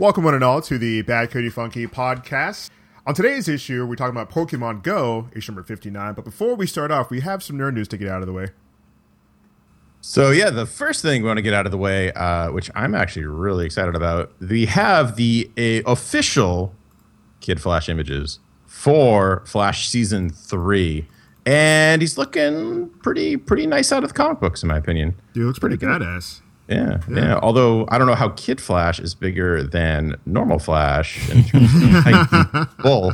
Welcome, one and all, to the Bad Cody Funky podcast. On today's issue, we're talking about Pokemon Go, issue number 59. But before we start off, we have some nerd news to get out of the way. So yeah, the first thing we want to get out of the way, uh, which I'm actually really excited about, we have the uh, official Kid Flash images for Flash season three, and he's looking pretty pretty nice out of the comic books, in my opinion. Dude, looks pretty, pretty badass. Yeah, yeah, yeah. Although I don't know how Kid Flash is bigger than normal Flash in terms of full,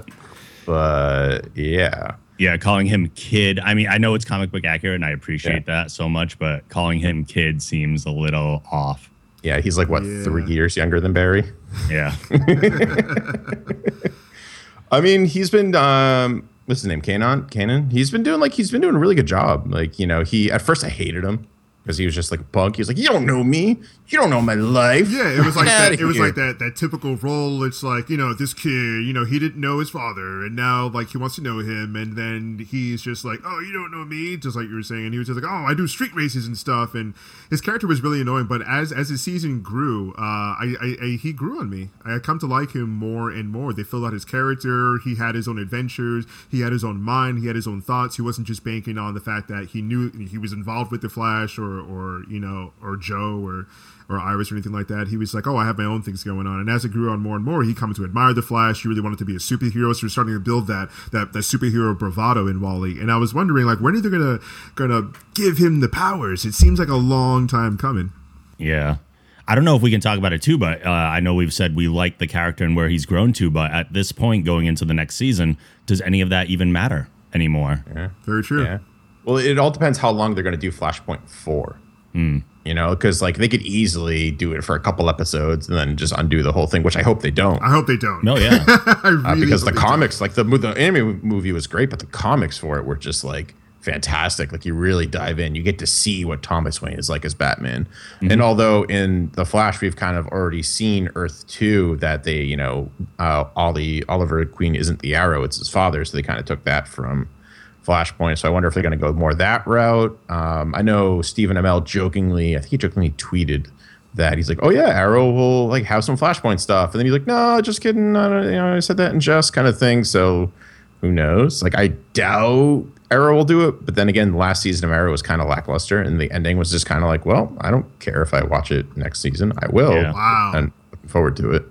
but yeah. Yeah, calling him kid. I mean, I know it's comic book accurate, and I appreciate yeah. that so much. But calling him kid seems a little off. Yeah, he's like what yeah. three years younger than Barry. Yeah. I mean, he's been um, what's his name? Canon. Canon. He's been doing like he's been doing a really good job. Like you know, he at first I hated him because he was just like a punk. He was like, "You don't know me. You don't know my life." Yeah, it was like that. It was like that that typical role. It's like you know this kid. You know he didn't know his father, and now like he wants to know him, and then he's just like, "Oh, you don't know me," just like you were saying. And he was just like, "Oh, I do street races and stuff." And his character was really annoying. But as as his season grew, uh, I, I, I he grew on me. I had come to like him more and more. They filled out his character. He had his own adventures. He had his own mind. He had his own thoughts. He wasn't just banking on the fact that he knew he was involved with the Flash or or you know or Joe or or Iris or anything like that. He was like, "Oh, I have my own things going on." And as it grew on more and more, he came to admire the Flash. He really wanted to be a superhero, so he was starting to build that that that superhero bravado in Wally. And I was wondering, like, when are they gonna gonna give him the powers? It seems like a long time coming. Yeah. I don't know if we can talk about it too, but uh, I know we've said we like the character and where he's grown to. But at this point, going into the next season, does any of that even matter anymore? Yeah. Very true. Yeah. Well, it all depends how long they're going to do Flashpoint for. Mm. You know, because like they could easily do it for a couple episodes and then just undo the whole thing, which I hope they don't. I hope they don't. No, yeah, really uh, because the comics, don't. like the the anime movie was great, but the comics for it were just like fantastic. Like you really dive in, you get to see what Thomas Wayne is like as Batman. Mm-hmm. And although in the Flash we've kind of already seen Earth two that they, you know, uh, Ollie Oliver Queen isn't the Arrow, it's his father, so they kind of took that from Flashpoint. So I wonder if they're going to go more that route. Um, I know Stephen Amell jokingly, I think he jokingly tweeted that he's like, "Oh yeah, Arrow will like have some Flashpoint stuff," and then he's like, "No, just kidding. I, you know, I said that in jest kind of thing." So who knows? Like I doubt Arrow will do it, but then again, the last season of Arrow was kind of lackluster, and the ending was just kind of like, "Well, I don't care if I watch it next season. I will." Yeah. Wow. And looking forward to it.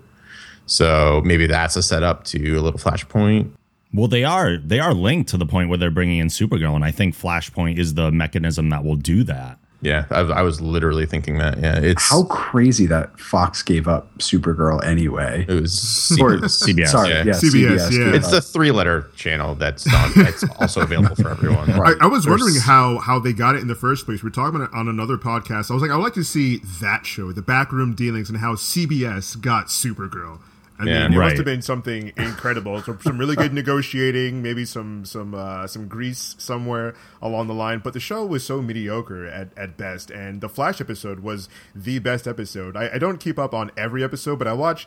So maybe that's a setup to a little Flashpoint. Well, they are they are linked to the point where they're bringing in Supergirl, and I think Flashpoint is the mechanism that will do that. Yeah, I, I, was literally thinking that. Yeah, it's how crazy that Fox gave up Supergirl anyway. It was CBS. Sorry, yeah, yeah CBS. CBS yeah, it's the three-letter channel that's on, that's also available for everyone. Right. I, I, was There's, wondering how how they got it in the first place. We're talking about it on another podcast. I was like, I would like to see that show, the backroom dealings, and how CBS got Supergirl. I mean, yeah, it right. must have been something incredible. so some really good negotiating, maybe some some uh, some grease somewhere along the line. But the show was so mediocre at, at best, and the Flash episode was the best episode. I, I don't keep up on every episode, but I watch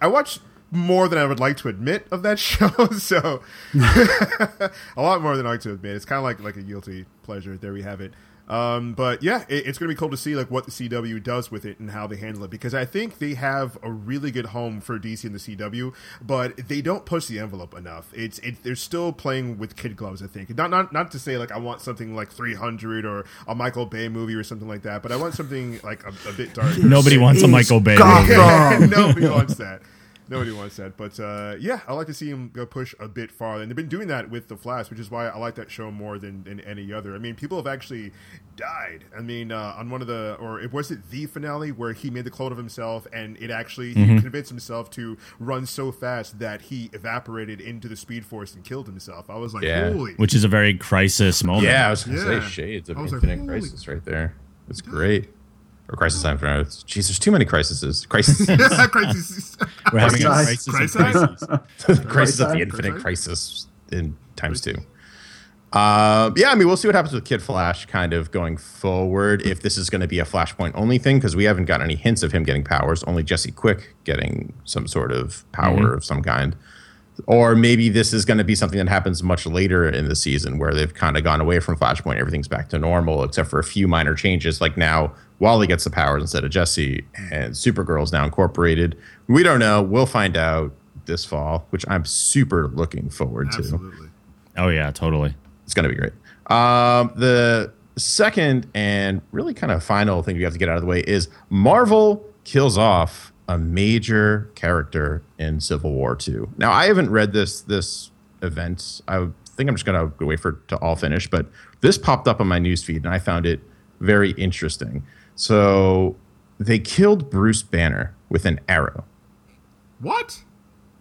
I watch more than I would like to admit of that show. so a lot more than I like to admit. It's kind of like like a guilty pleasure. There we have it. Um, but yeah, it, it's going to be cool to see like what the CW does with it and how they handle it because I think they have a really good home for DC and the CW, but they don't push the envelope enough. It's it, they're still playing with kid gloves. I think not not not to say like I want something like 300 or a Michael Bay movie or something like that, but I want something like a, a bit darker. Nobody wants a Michael Bay. Nobody wants that. Nobody wants that. But uh, yeah, I like to see him go push a bit farther. And they've been doing that with The Flash, which is why I like that show more than, than any other. I mean, people have actually died. I mean, uh, on one of the, or it was it the finale where he made the clone of himself and it actually, mm-hmm. he convinced himself to run so fast that he evaporated into the Speed Force and killed himself. I was like, yeah. holy. Which is a very crisis moment. Yeah, I was going to yeah. say shades of Infinite like, Crisis right there. It's great or Crisis Time for Earth. Jeez, there's too many crises. Crisis. crises. We're having a crisis. Crisis. crisis. crisis of the infinite crisis in times two. Uh, yeah, I mean, we'll see what happens with Kid Flash kind of going forward. If this is going to be a Flashpoint only thing, because we haven't got any hints of him getting powers, only Jesse Quick getting some sort of power mm-hmm. of some kind. Or maybe this is going to be something that happens much later in the season where they've kind of gone away from Flashpoint. Everything's back to normal, except for a few minor changes. Like now, Wally gets the powers instead of Jesse, and Supergirl's now incorporated. We don't know. We'll find out this fall, which I'm super looking forward Absolutely. to. Oh yeah, totally. It's gonna be great. Um, the second and really kind of final thing we have to get out of the way is Marvel kills off a major character in Civil War 2. Now, I haven't read this this event. I think I'm just going to wait for it to all finish, but this popped up on my newsfeed and I found it very interesting. So, they killed Bruce Banner with an arrow. What?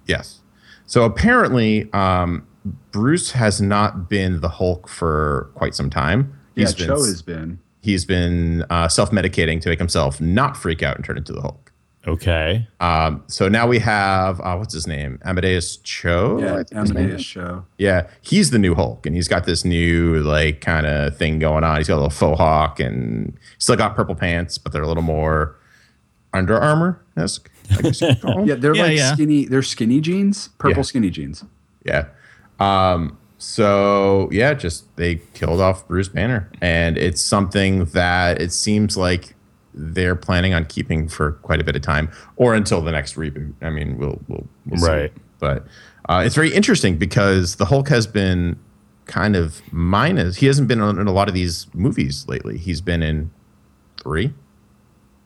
Yes. So apparently, um, Bruce has not been the Hulk for quite some time. He's yeah, been, Cho has been. He's been uh, self-medicating to make himself not freak out and turn into the Hulk. Okay. Um, so now we have uh, what's his name? Amadeus Cho. Yeah, Amadeus Cho. Yeah, he's the new Hulk, and he's got this new like kind of thing going on. He's got a little faux hawk, and still got purple pants, but they're a little more Under Armour esque. yeah, they're yeah, like yeah. skinny. They're skinny jeans, purple yeah. skinny jeans. Yeah. Um, so yeah, just they killed off Bruce Banner, and it's something that it seems like they're planning on keeping for quite a bit of time, or until the next reboot. I mean, we'll we'll, we'll right, see. but uh, it's very interesting because the Hulk has been kind of minus. He hasn't been in a lot of these movies lately. He's been in three,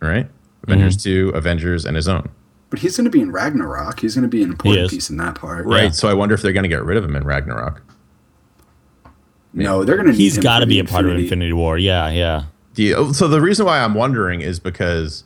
right? Avengers mm-hmm. two, Avengers, and his own. But he's going to be in Ragnarok. He's going to be an important piece in that part, right? Yeah. So I wonder if they're going to get rid of him in Ragnarok. No, they're going to. He's got to be a part of Infinity War. Yeah, yeah. The, so the reason why I'm wondering is because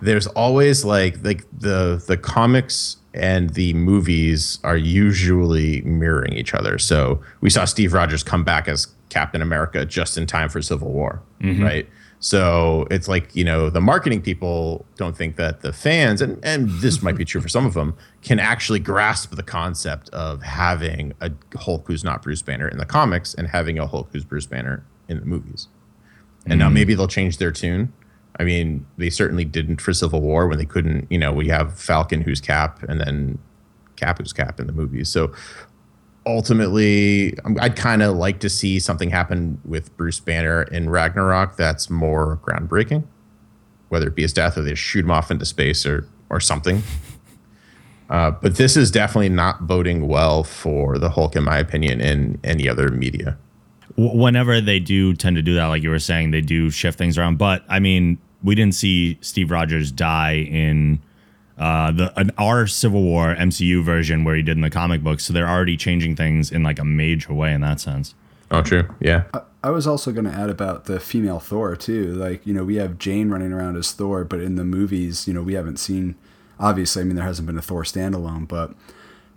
there's always like like the the comics and the movies are usually mirroring each other. So we saw Steve Rogers come back as Captain America just in time for Civil War, mm-hmm. right? So it's like, you know, the marketing people don't think that the fans, and, and this might be true for some of them, can actually grasp the concept of having a Hulk who's not Bruce Banner in the comics and having a Hulk who's Bruce Banner in the movies. And mm. now maybe they'll change their tune. I mean, they certainly didn't for Civil War when they couldn't, you know, we have Falcon who's Cap and then Cap who's Cap in the movies. So ultimately, I'd kind of like to see something happen with Bruce Banner in Ragnarok that's more groundbreaking, whether it be his death or they shoot him off into space or or something. Uh, but this is definitely not voting well for the Hulk, in my opinion, in any other media. Whenever they do tend to do that, like you were saying, they do shift things around. But I mean, we didn't see Steve Rogers die in uh, the an our Civil War MCU version where he did in the comic books. So they're already changing things in like a major way in that sense. Oh, true. Yeah. I, I was also going to add about the female Thor too. Like you know, we have Jane running around as Thor, but in the movies, you know, we haven't seen. Obviously, I mean, there hasn't been a Thor standalone, but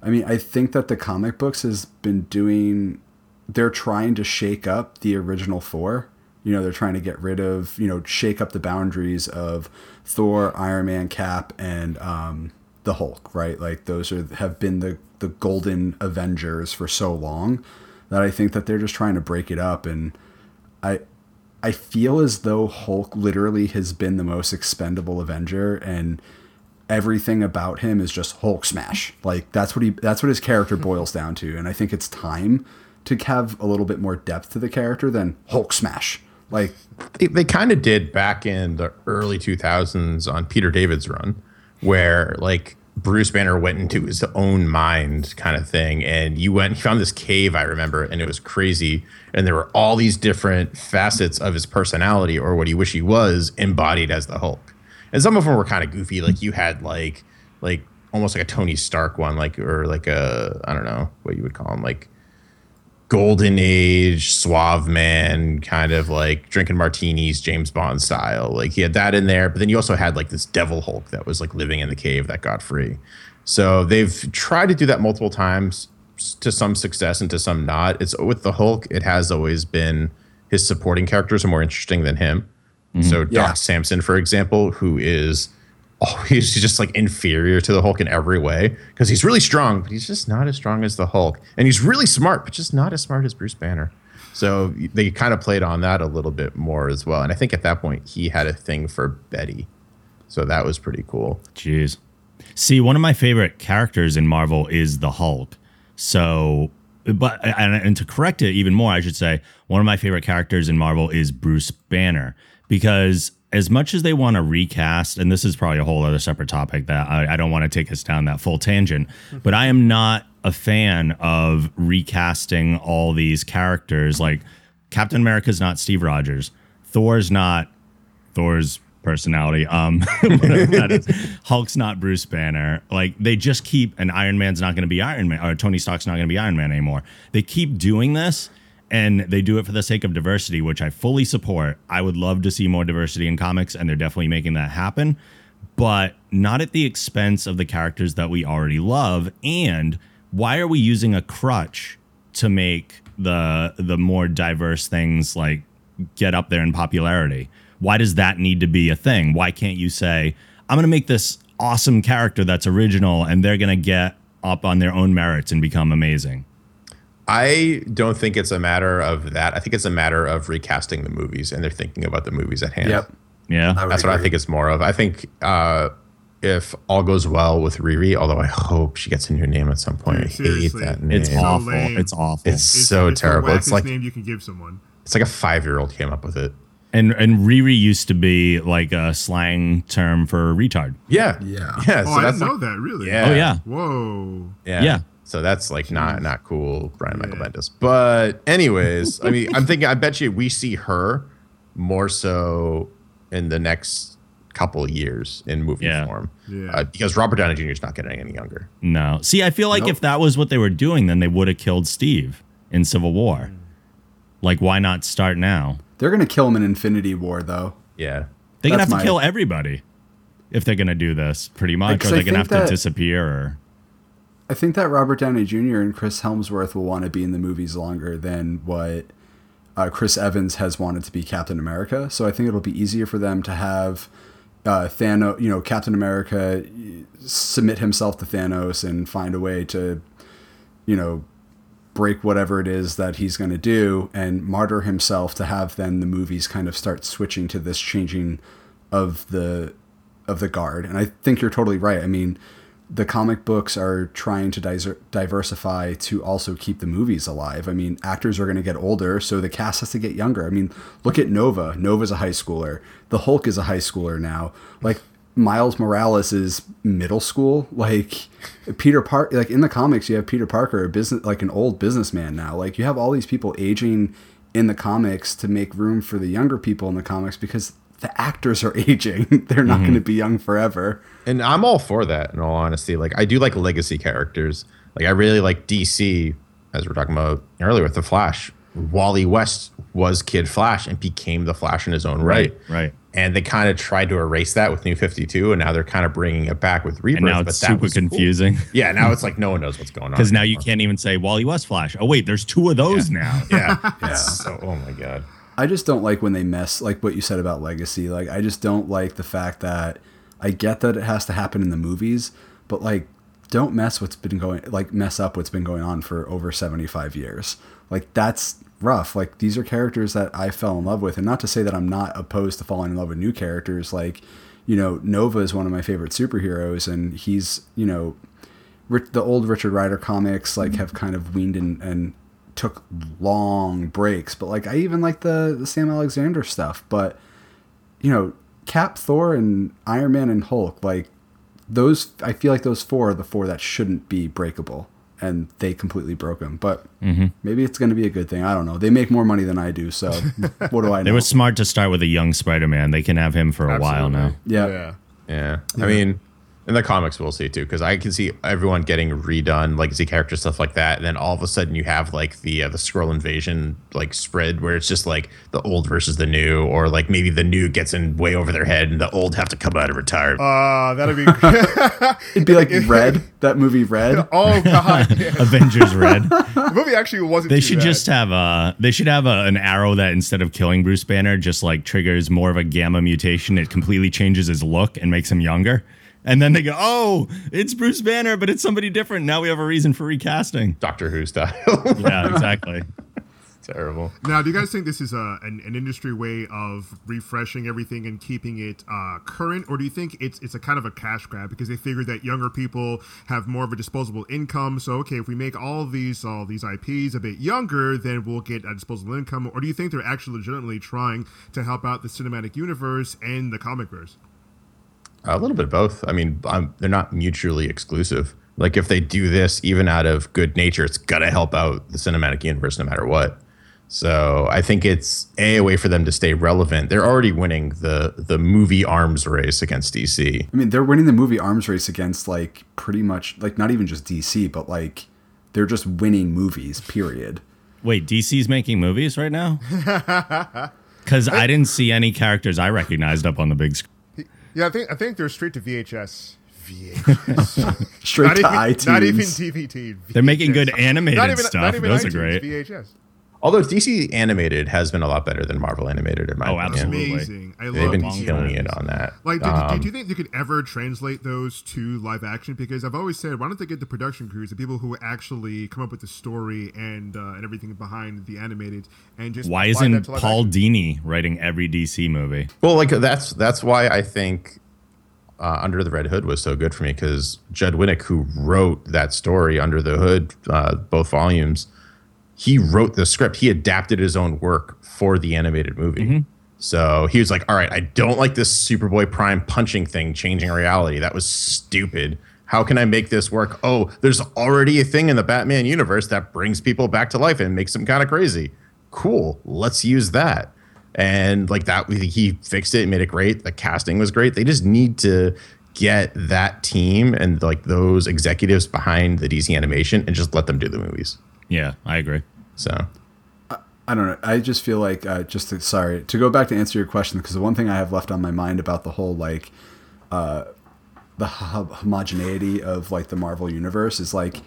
I mean, I think that the comic books has been doing. They're trying to shake up the original Thor you know, they're trying to get rid of, you know, shake up the boundaries of Thor, Iron Man, Cap, and um, the Hulk, right? Like those are have been the the golden Avengers for so long that I think that they're just trying to break it up and I I feel as though Hulk literally has been the most expendable Avenger and everything about him is just Hulk smash. Like that's what he that's what his character boils down to and I think it's time to have a little bit more depth to the character than Hulk smash. Like they, they kind of did back in the early 2000s on Peter David's run, where like Bruce Banner went into his own mind kind of thing. And you went, he found this cave, I remember, and it was crazy. And there were all these different facets of his personality or what he wished he was embodied as the Hulk. And some of them were kind of goofy. Like you had like, like almost like a Tony Stark one, like, or like a, I don't know what you would call him, like golden age suave man kind of like drinking martinis james bond style like he had that in there but then you also had like this devil hulk that was like living in the cave that got free so they've tried to do that multiple times to some success and to some not it's with the hulk it has always been his supporting characters are more interesting than him mm-hmm. so yeah. doc samson for example who is oh, he's just like inferior to the Hulk in every way because he's really strong, but he's just not as strong as the Hulk. And he's really smart, but just not as smart as Bruce Banner. So they kind of played on that a little bit more as well. And I think at that point he had a thing for Betty. So that was pretty cool. Jeez. See, one of my favorite characters in Marvel is the Hulk. So, but and, and to correct it even more, I should say one of my favorite characters in Marvel is Bruce Banner because as much as they want to recast, and this is probably a whole other separate topic that I, I don't want to take us down that full tangent, but I am not a fan of recasting all these characters. Like Captain America's not Steve Rogers, Thor's not Thor's personality. Um, that is. Hulk's not Bruce Banner. Like they just keep, and Iron Man's not going to be Iron Man, or Tony Stark's not going to be Iron Man anymore. They keep doing this, and they do it for the sake of diversity, which I fully support. I would love to see more diversity in comics, and they're definitely making that happen, but not at the expense of the characters that we already love. And why are we using a crutch to make the the more diverse things like get up there in popularity? Why does that need to be a thing? Why can't you say, I'm going to make this awesome character that's original and they're going to get up on their own merits and become amazing? I don't think it's a matter of that. I think it's a matter of recasting the movies and they're thinking about the movies at hand. Yep. Yeah. That's what I think it's more of. I think uh, if all goes well with Riri, although I hope she gets a new name at some point. I hate that name. It's awful. lame. It's awful. It's so it's terrible. It's like name you can give someone. it's like a five year old came up with it. and and Riri used to be like a slang term for retard. Yeah. Yeah. Yeah. Oh, So I that's didn't know that. Really? yeah. Oh yeah. Whoa. Yeah. Yeah. So that's like not not cool, Brian Michael Yeah. Bendis. But anyways, I mean, I'm thinking. I bet you we see her more so in the next couple of years in movie Yeah. form, Yeah. uh, because Robert Downey Jr. is not getting any younger. No. See, I feel like Nope. if that was what they were doing, then they would have killed Steve in Civil War. Like, why not start now? They're gonna kill him in Infinity War, though. Yeah. They're gonna have to my- kill everybody if they're gonna do this, pretty much, Because or they're gonna have think to disappear. Or I think that Robert Downey Jr. and Chris Hemsworth will want to be in the movies longer than what uh, Chris Evans has wanted to be Captain America. So I think it'll be easier for them to have uh, Thanos, you know, Captain America submit himself to Thanos and find a way to, you know, break whatever it is that he's going to do and martyr himself to have then the movies kind of start switching to this changing of the of the guard. And I think you're totally right. I mean, the comic books are trying to diversify to also keep the movies alive. I mean, actors are going to get older, so the cast has to get younger. I mean, look at Nova. Nova's a high schooler. The Hulk is a high schooler now. Like Miles Morales is middle school. Like Peter Park. Like in the comics, you have Peter Parker, a business like an old businessman now. Like you have all these people aging in the comics to make room for the younger people in the comics because the actors are aging. They're not going to mm-hmm. be young forever. And I'm all for that. In all honesty, like I do like legacy characters. Like I really like DC, as we we're talking about earlier with the Flash. Wally West was Kid Flash and became the Flash in his own right. right. right. And they kind of tried to erase that with New 52, and now they're kind of bringing it back with Rebirth. And now but it's that super was cool. confusing Yeah, now it's like no one knows what's going on. because now you can't even say Wally West Flash. Oh wait, there's two of those now. Yeah. It's So, oh my god. I just don't like when they mess like what you said about legacy. Like I just don't like the fact that I get that it has to happen in the movies, but like don't mess what's been going like mess up what's been going on for over 75 years. Like that's rough. Like these are characters that I fell in love with and not to say that I'm not opposed to falling in love with new characters like you know, Nova is one of my favorite superheroes and he's, you know, the old Richard Rider comics like mm-hmm. have kind of weaned and, and took long breaks, but like I even like the, the Sam Alexander stuff. But you know, Cap, Thor, and Iron Man and Hulk, like those, I feel like those four are the four that shouldn't be breakable, and they completely broke them. But mm-hmm. maybe it's going to be a good thing. I don't know. They make more money than I do, so what do I know? They were smart to start with a young Spider-Man. They can have him for a while now. Yeah. Yeah. Yeah. I mean, in the comics, we'll see too, because I can see everyone getting redone, legacy character stuff like that. And then all of a sudden, you have like the uh, the Skrull invasion like spread where it's just like the old versus the new, or like maybe the new gets in way over their head and the old have to come out of retirement. Uh, that'd be. It'd be like Red, that movie Red. oh God, yeah. Avengers Red. the movie actually wasn't. They too should bad. just have a. They should have a, an arrow that instead of killing Bruce Banner, just like triggers more of a gamma mutation. It completely changes his look and makes him younger. And then they go, "Oh, it's Bruce Banner, but it's somebody different." Now we have a reason for recasting. Doctor Who style. Yeah, exactly. Terrible. Now, do you guys think this is a an, an industry way of refreshing everything and keeping it uh, current, or do you think it's it's a kind of a cash grab because they figure that younger people have more of a disposable income? So, okay, if we make all these all these IPs a bit younger, then we'll get a disposable income. Or do you think they're actually legitimately trying to help out the cinematic universe and the comic verse? A little bit of both. I mean, I'm, they're not mutually exclusive. Like if they do this even out of good nature, it's gonna help out the cinematic universe no matter what. So I think it's a, a way for them to stay relevant. They're already winning the the movie arms race against DC. I mean, they're winning the movie arms race against like pretty much like not even just DC, but like they're just winning movies. Period. Wait, DC's making movies right now? Because I didn't see any characters I recognized up on the big screen. Yeah, I think I think they're straight to VHS. VHS. Straight not to even, iTunes. Not even DVD. They're making good animated Not even, stuff. Not even Those are great. VHS. Although DC animated has been a lot better than Marvel animated in my Oh, opinion. absolutely. Amazing. I They've been killing movies. it on that. Like, do, do- Um, do you think you could ever translate those to live action? Because I've always said, why don't they get the production crews, the people who actually come up with the story and uh, and everything behind the animated, and just Why apply that isn't to live Paul action? Dini writing every DC movie? Well, like that's that's why I think uh, Under the Red Hood was so good for me because Judd Winick, who wrote that story Under the Hood, uh, both volumes, he wrote the script. He adapted his own work for the animated movie. Mm-hmm. So he was like, "All right, I don't like this Superboy Prime punching thing changing reality. That was stupid." How can I make this work? Oh, there's already a thing in the Batman universe that brings people back to life and makes them kind of crazy. Cool. Let's use that and like that he fixed it made it great the casting was great they just need to get that team and like those executives behind the dc animation and just let them do the movies Yeah, I agree. So I don't know. I just feel like uh, just to, sorry to go back to answer your question because the one thing I have left on my mind about the whole like uh, the homogeneity of like the Marvel universe is like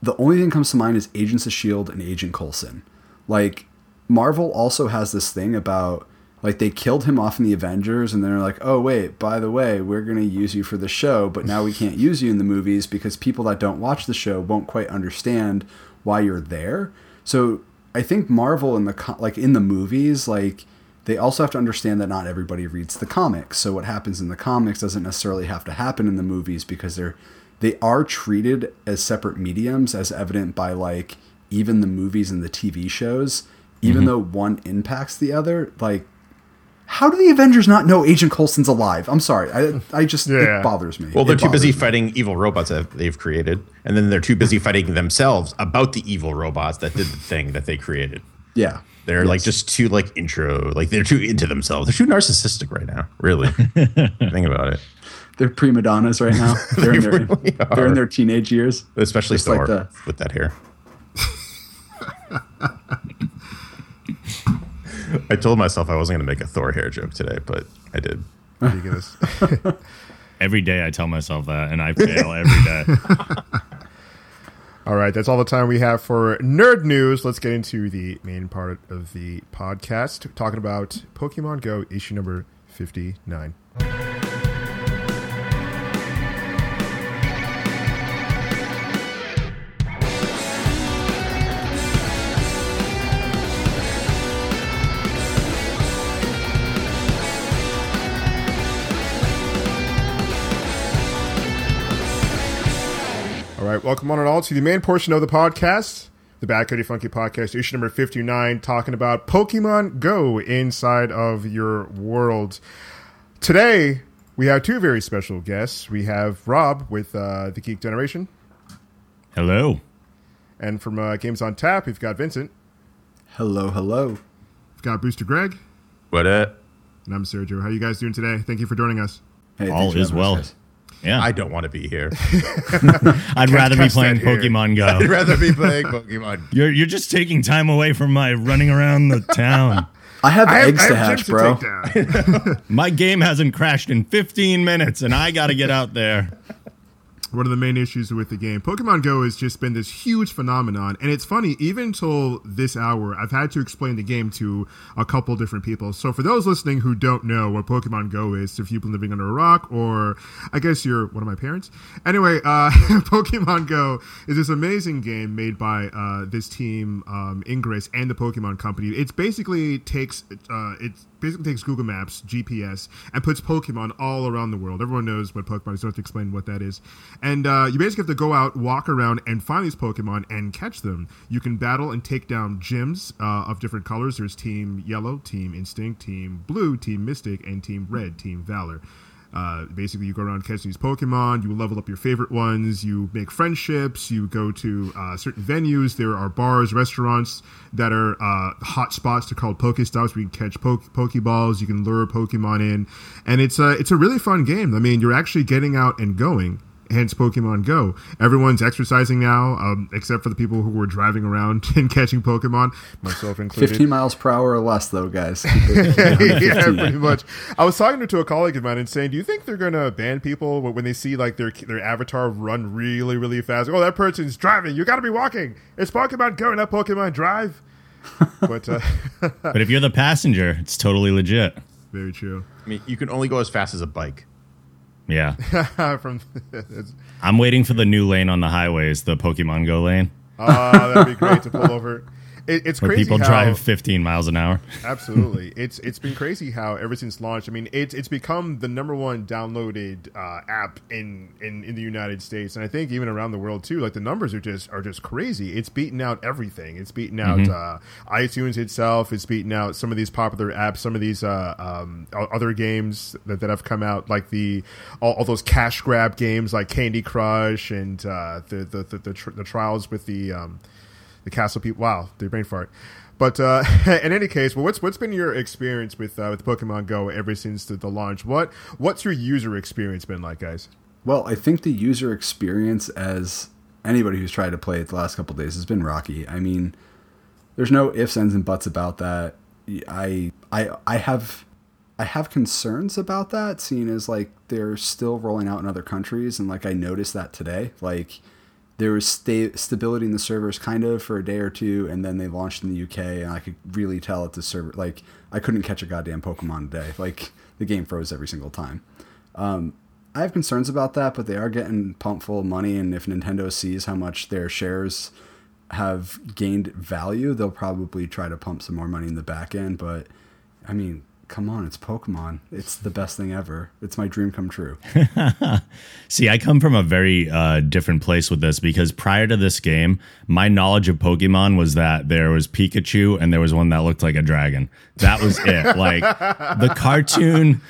the only thing that comes to mind is Agents of Shield and Agent Coulson. Like Marvel also has this thing about like they killed him off in the Avengers and they're like, "Oh wait, by the way, we're going to use you for the show, but now we can't use you in the movies because people that don't watch the show won't quite understand why you're there." So, I think Marvel in the like in the movies like they also have to understand that not everybody reads the comics. So what happens in the comics doesn't necessarily have to happen in the movies because they're they are treated as separate mediums as evident by like even the movies and the TV shows even mm-hmm. though one impacts the other like how do the Avengers not know Agent Coulson's alive? I'm sorry. I I just Yeah. it bothers me. well they're It too busy me. fighting evil robots that they've created and then they're too busy fighting themselves about the evil robots that did the thing that they created Yeah. they're like just too like intro like they're too into themselves they're too narcissistic right now really think about it They're prima donnas right now. They're in their really they're in their teenage years. especially Just like Thor the- with that hair I told myself I wasn't going to make a Thor hair joke today, but I did. Ridiculous. Every day I tell myself that, and I fail every day. All right, that's all the time we have for nerd news. Let's get into the main part of the podcast, talking about Pokemon Go issue number 59. Right, welcome on and all to the main portion of the podcast, the Bad Cody Funky Podcast, issue number 59, talking about Pokemon Go inside of your world. Today, we have two very special guests. We have Rob with uh, The Geek Generation, Hello. and from uh, Games on Tap, we've got Vincent, Hello, hello. we've got Booster Greg, What up? and I'm Sergio. How you guys doing today? Thank you for joining us. Hey, All is having us, well. guys. Yeah, I don't want to be here. I'd rather be playing that here. Pokemon I'd Go. rather be playing Pokemon. You're you're just taking time away from my running around the town. I have I have, eggs I to have hatch, bro. to take down. My game hasn't crashed in 15 minutes, and I got to get out there. One of the main issues with the game. Pokemon Go has just been this huge phenomenon, and it's funny. Even until this hour, I've had to explain the game to a couple different people. So for those listening who don't know what Pokemon Go is, if you've been living under a rock, or I guess you're one of my parents. Anyway, uh, Pokemon Go is this amazing game made by uh, this team, um, Ingress, and the Pokemon Company. It's basically takes uh, it's basically takes Google Maps, GPS, and puts Pokemon all around the world. Everyone knows what Pokemon is. Don't have to explain what that is. And uh, you basically have to go out, walk around, and find these Pokemon and catch them. You can battle and take down gyms uh, of different colors. There's Team Yellow, Team Instinct, Team Blue, Team Mystic, and Team Red, Team Valor. Uh, basically, you go around catching these Pokemon. You level up your favorite ones. You make friendships. You go to uh, certain venues. There are bars, restaurants that are uh, hot spots. They're called Pokestops. Where you can catch poke- Pokeballs. You can lure Pokemon in, and it's a it's a really fun game. I mean, you're actually getting out and going hence Pokemon Go. Everyone's exercising now, um, except for the people who were driving around and catching Pokemon, myself included. 15 miles per hour or less, though, guys. yeah, pretty much. I was talking to a colleague of mine and saying, "Do you think they're going to ban people when they see like their their avatar run really, really fast? Oh, that person's driving. You got to be walking. It's Pokemon Go, not Pokemon Drive." but uh, but if you're the passenger, it's totally legit. Very true. I mean, you can only go as fast as a bike. Yeah. From I'm waiting for the new lane on the highways, the Pokemon Go lane. Oh, that'd be great to pull over. It, it's crazy people how, drive 15 miles an hour. absolutely, it's it's been crazy how ever since launch. I mean, it's it's become the number one downloaded uh, app in, in in the United States, and I think even around the world too. Like the numbers are just are just crazy. It's beaten out everything. It's beaten out mm-hmm. uh, iTunes itself. It's beaten out some of these popular apps. Some of these uh, um, other games that, that have come out, like the all, all, those cash grab games like Candy Crush and uh, the the the, the, tr- the trials with the um, the castle people. Wow, the brain fart. But uh, in any case, well, what's what's been your experience with uh, with Pokemon Go ever since the, the launch? What what's your user experience been like, guys? Well, I think the user experience, as anybody who's tried to play it the last couple days, has been rocky. I mean, there's no ifs, ands, and buts about that. I I I have I have concerns about that, seeing as like they're still rolling out in other countries, and like I noticed that today, like there was sta- stability in the servers kind of for a day or two, and then they launched in the UK, and I could really tell at the server like I couldn't catch a goddamn Pokemon today. Like the game froze every single time. Um, I have concerns about that, but they are getting pumped full of money, and if Nintendo sees how much their shares have gained value, they'll probably try to pump some more money in the back end. But I mean, come on, it's Pokemon. It's the best thing ever. It's my dream come true. See, I come from a very uh, different place with this because prior to this game, my knowledge of Pokemon was that there was Pikachu and there was one that looked like a dragon. That was it. like the cartoon.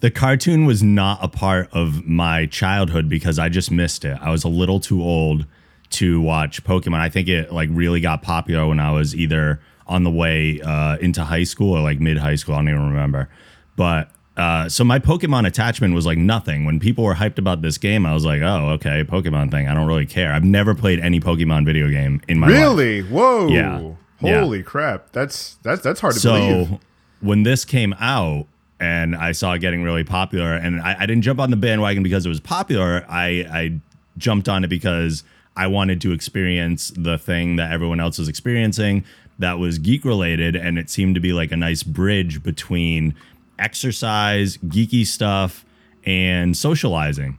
The cartoon was not a part of my childhood because I just missed it. I was a little too old to watch Pokemon. I think it like really got popular when I was either on the way uh, into high school or like mid high school. I don't even remember. But uh, so my Pokemon attachment was like nothing. When people were hyped about this game, I was like, oh, okay, Pokemon thing. I don't really care. I've never played any Pokemon video game in my really? life. Really? Whoa. Yeah. Holy yeah. crap. That's that's that's hard to so, believe. When this came out and I saw it getting really popular, and I, I didn't jump on the bandwagon because it was popular. I, I jumped on it because I wanted to experience the thing that everyone else was experiencing that was geek related and it seemed to be like a nice bridge between exercise, geeky stuff, and socializing.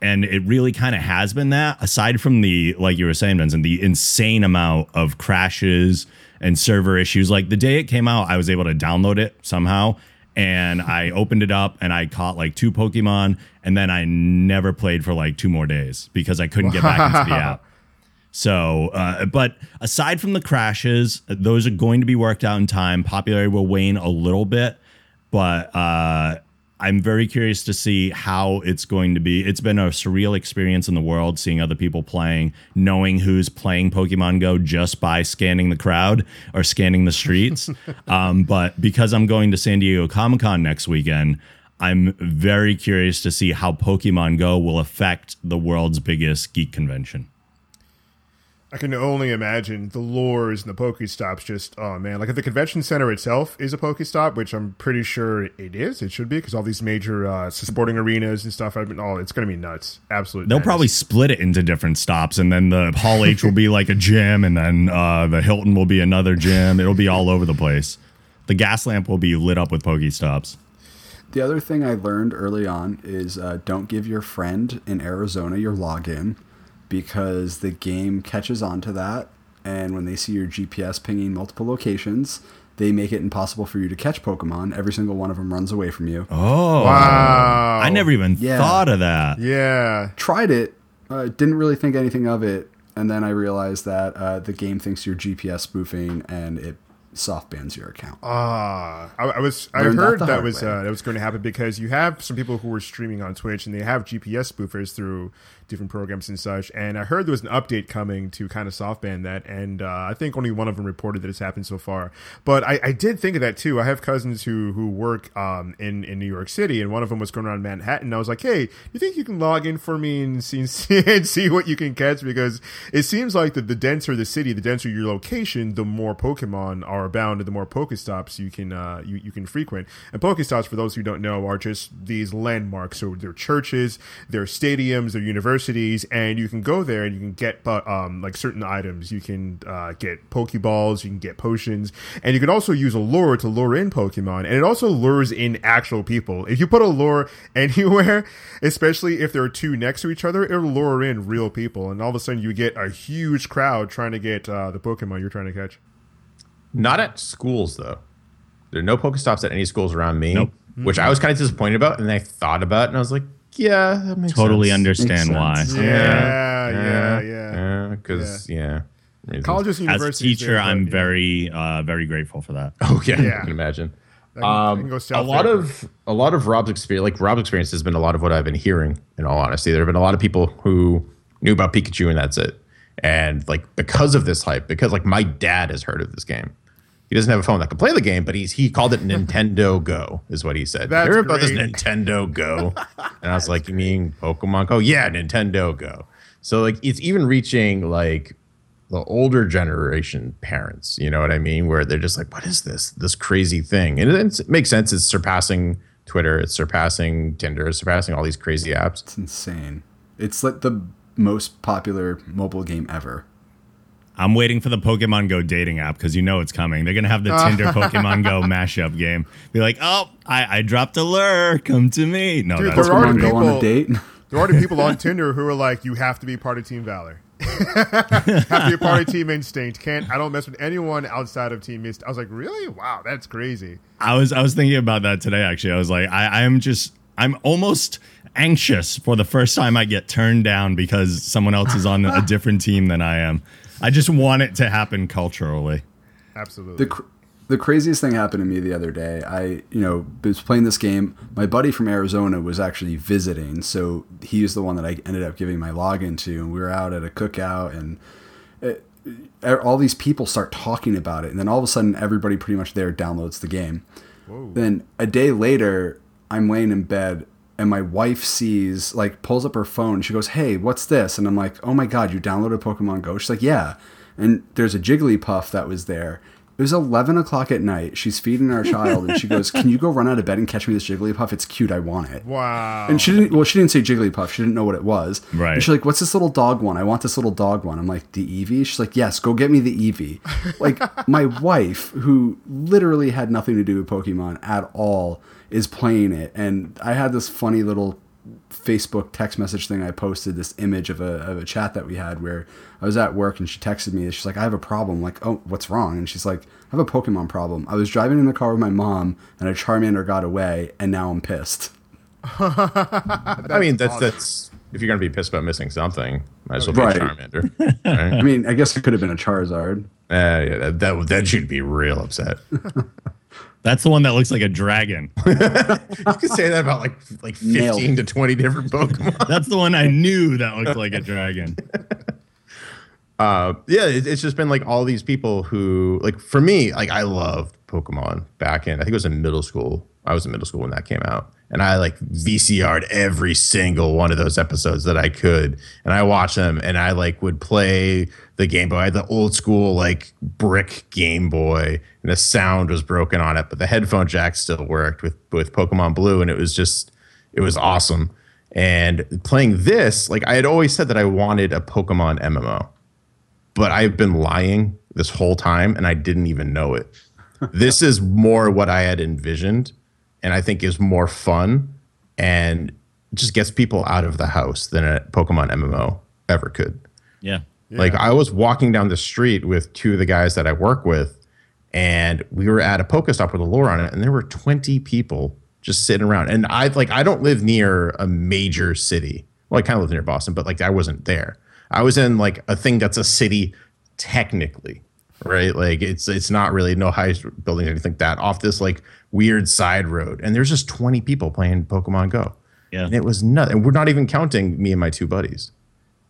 And it really kind of has been that, aside from the, like you were saying, Benson, the insane amount of crashes and server issues. Like the day it came out, I was able to download it somehow. And I opened it up and I caught like two Pokemon. And then I never played for like two more days because I couldn't get back into the app. So, uh, but aside from the crashes, those are going to be worked out in time. Popularity will wane a little bit, but uh, I'm very curious to see how it's going to be. It's been a surreal experience in the world seeing other people playing, knowing who's playing Pokemon Go just by scanning the crowd or scanning the streets. um, but because I'm going to San Diego Comic Con next weekend, I'm very curious to see how Pokemon Go will affect the world's biggest geek convention. I can only imagine the lures and the Pokestops. Just oh man, like if the convention center itself is a Pokestop, which I'm pretty sure it is, it should be because all these major uh, sporting arenas and stuff. I've been, oh, it's gonna be nuts. Absolutely, they'll probably split it into different stops, and then the Hall H will be like a gym, and then uh, the Hilton will be another gym. It'll be all over the place. The gas lamp will be lit up with Pokestops. The other thing I learned early on is uh, don't give your friend in Arizona your login because the game catches on to that. And when they see your GPS pinging multiple locations, they make it impossible for you to catch Pokemon. Every single one of them runs away from you. Oh, wow. I never even yeah. thought of that. Yeah. Tried it, uh, didn't really think anything of it. And then I realized that uh, the game thinks you're GPS spoofing and it soft bans your account. Ah, uh, I, I, was I heard that, that was uh, that was going to happen because you have some people who were streaming on Twitch and they have GPS spoofers through different programs and such. And I heard there was an update coming to kind of soft ban that, and uh, I think only one of them reported that it's happened so far. But I, I did think of that too. I have cousins who who work um, in in New York City, and one of them was going around Manhattan. I was like, hey, you think you can log in for me and see and see what you can catch? Because it seems like the, the denser the city, the denser your location, the more Pokemon are abound, and the more Pokestops you can uh, you you can frequent. And Pokestops, for those who don't know, are just these landmarks. So they're churches, they're stadiums, they're universities universities, and you can go there and you can get um, like certain items. You can uh, get Pokeballs, you can get potions, and you can also use a lure to lure in Pokemon. And it also lures in actual people. If you put a lure anywhere, especially if there are two next to each other, it'll lure in real people, and all of a sudden you get a huge crowd trying to get uh, the Pokemon you're trying to catch. Not at schools though. There are no Pokestops at any schools around me, nope. which I was kind of disappointed about. And I thought about it and I was like, yeah, that makes totally sense. understand why. Yeah, yeah, yeah, yeah. Because yeah. yeah. Colleges, universities. As a teacher, I'm very, uh, very grateful for that. Oh yeah, yeah. I can imagine. um, a lot of a lot of Rob's experience, like Rob's experience, has been a lot of what I've been hearing. In all honesty, there have been a lot of people who knew about Pikachu and that's it. And like because of this hype, because like my dad has heard of this game, he doesn't have a phone that can play the game, but he's he called it Nintendo Go, is what he said. That's Hear about this Nintendo Go? and I was like, you mean Pokemon Go? Yeah, Nintendo Go. So like it's even reaching like the older generation parents, you know what I mean? Where they're just like, what is this? This crazy thing. And it, makes sense. It's surpassing Twitter, it's surpassing Tinder, it's surpassing all these crazy apps. It's insane. It's like the most popular mobile game ever. I'm waiting for the Pokemon Go dating app because you know it's coming. They're gonna have the Tinder Pokemon Go mashup game. Be like, oh, I, I dropped a lure. Come to me. No, Dude, that's there are people, on a date. There are already people on Tinder who are like, you have to be part of Team Valor. have to be a part of Team Instinct. Can't I don't mess with anyone outside of Team Instinct. I was like, really? Wow, that's crazy. I was I was thinking about that today. Actually, I was like, I I am just I'm almost anxious for the first time I get turned down because someone else is on a different team than I am. I just want it to happen culturally. Absolutely. The, cr- the craziest thing happened to me the other day. I, you know, was playing this game. My buddy from Arizona was actually visiting, so he was the one that I ended up giving my login to. And we were out at a cookout, and it, all these people start talking about it, and then all of a sudden, everybody pretty much there downloads the game. Whoa. Then a day later, I'm laying in bed and my wife sees like pulls up her phone. She goes hey what's this? And i'm like oh my god you downloaded pokemon go? She's like yeah. And there's a jigglypuff that was there. It was 11 o'clock at night. She's feeding our child and she goes can you go run out of bed and catch me this jigglypuff? It's cute. I want it. Wow. And she didn't well she didn't say jigglypuff. She didn't know what it was. Right. And she's like what's this little dog one? I want this little dog one. I'm like the eevee? She's like yes go get me the eevee. Like my wife who literally had nothing to do with pokemon at all is playing it. And I had this funny little Facebook text message thing I posted this image of a, of a chat that we had where I was at work and she texted me. She's like, I have a problem. I'm like, oh, what's wrong? And she's like, I have a Pokemon problem. I was driving in the car with my mom and a Charmander got away and now I'm pissed. I mean, that's, awesome. that's, if you're going to be pissed about missing something, might as well be right. a Charmander. Right? I mean, I guess it could have been a Charizard. Uh, yeah, that, that, that should be real upset. That's the one that looks like a dragon. you could say that about like like fifteen Nailed. to twenty different Pokemon. That's the one I knew that looked like a dragon. Uh, yeah, it, it's just been like all these people who like for me, like I loved Pokemon back in I think it was in middle school. I was in middle school when that came out, and I like VCR'd every single one of those episodes that I could, and I watched them, and I like would play the Game Boy, I had the old school like brick Game Boy, and the sound was broken on it, but the headphone jack still worked with with Pokemon Blue, and it was just it was awesome. And playing this, like I had always said that I wanted a Pokemon MMO, but I've been lying this whole time, and I didn't even know it. this is more what I had envisioned and I think is more fun and just gets people out of the house than a Pokemon MMO ever could. Yeah. yeah. Like I was walking down the street with two of the guys that I work with, and we were at a Pokestop with a lure on it, and there were 20 people just sitting around. And I like I don't live near a major city. Well, I kind of live near Boston, but like I wasn't there. I was in like a thing that's a city technically, right? Like it's it's not really no high buildings or anything like that. Off this like weird side road, and there's just 20 people playing Pokemon Go. Yeah, and it was nuts. And we're not even counting me and my two buddies.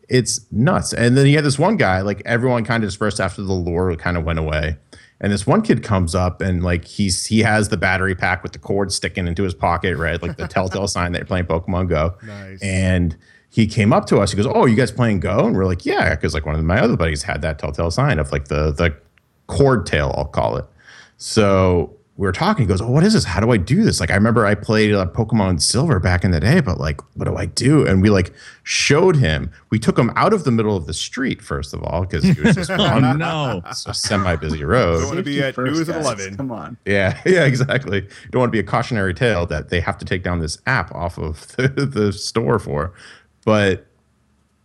It's nuts. And then you had this one guy, like everyone kind of dispersed after the lure kind of went away. And this one kid comes up and like he's he has the battery pack with the cord sticking into his pocket, right? Like the telltale sign that you're playing Pokemon Go. Nice. And he came up to us. He goes, "Oh, you guys playing Go?" And we're like, "Yeah," because like one of my other buddies had that telltale sign of like the the cord tail, I'll call it. So we were talking. He goes, "Oh, what is this? How do I do this?" Like I remember I played uh, Pokemon Silver back in the day, but like, what do I do? And we like showed him. We took him out of the middle of the street first of all because he was just oh no, it's a semi-busy road. Don't want to be at first, news at eleven. Come on. Yeah, yeah, exactly. Don't want to be a cautionary tale that they have to take down this app off of the, the store for, but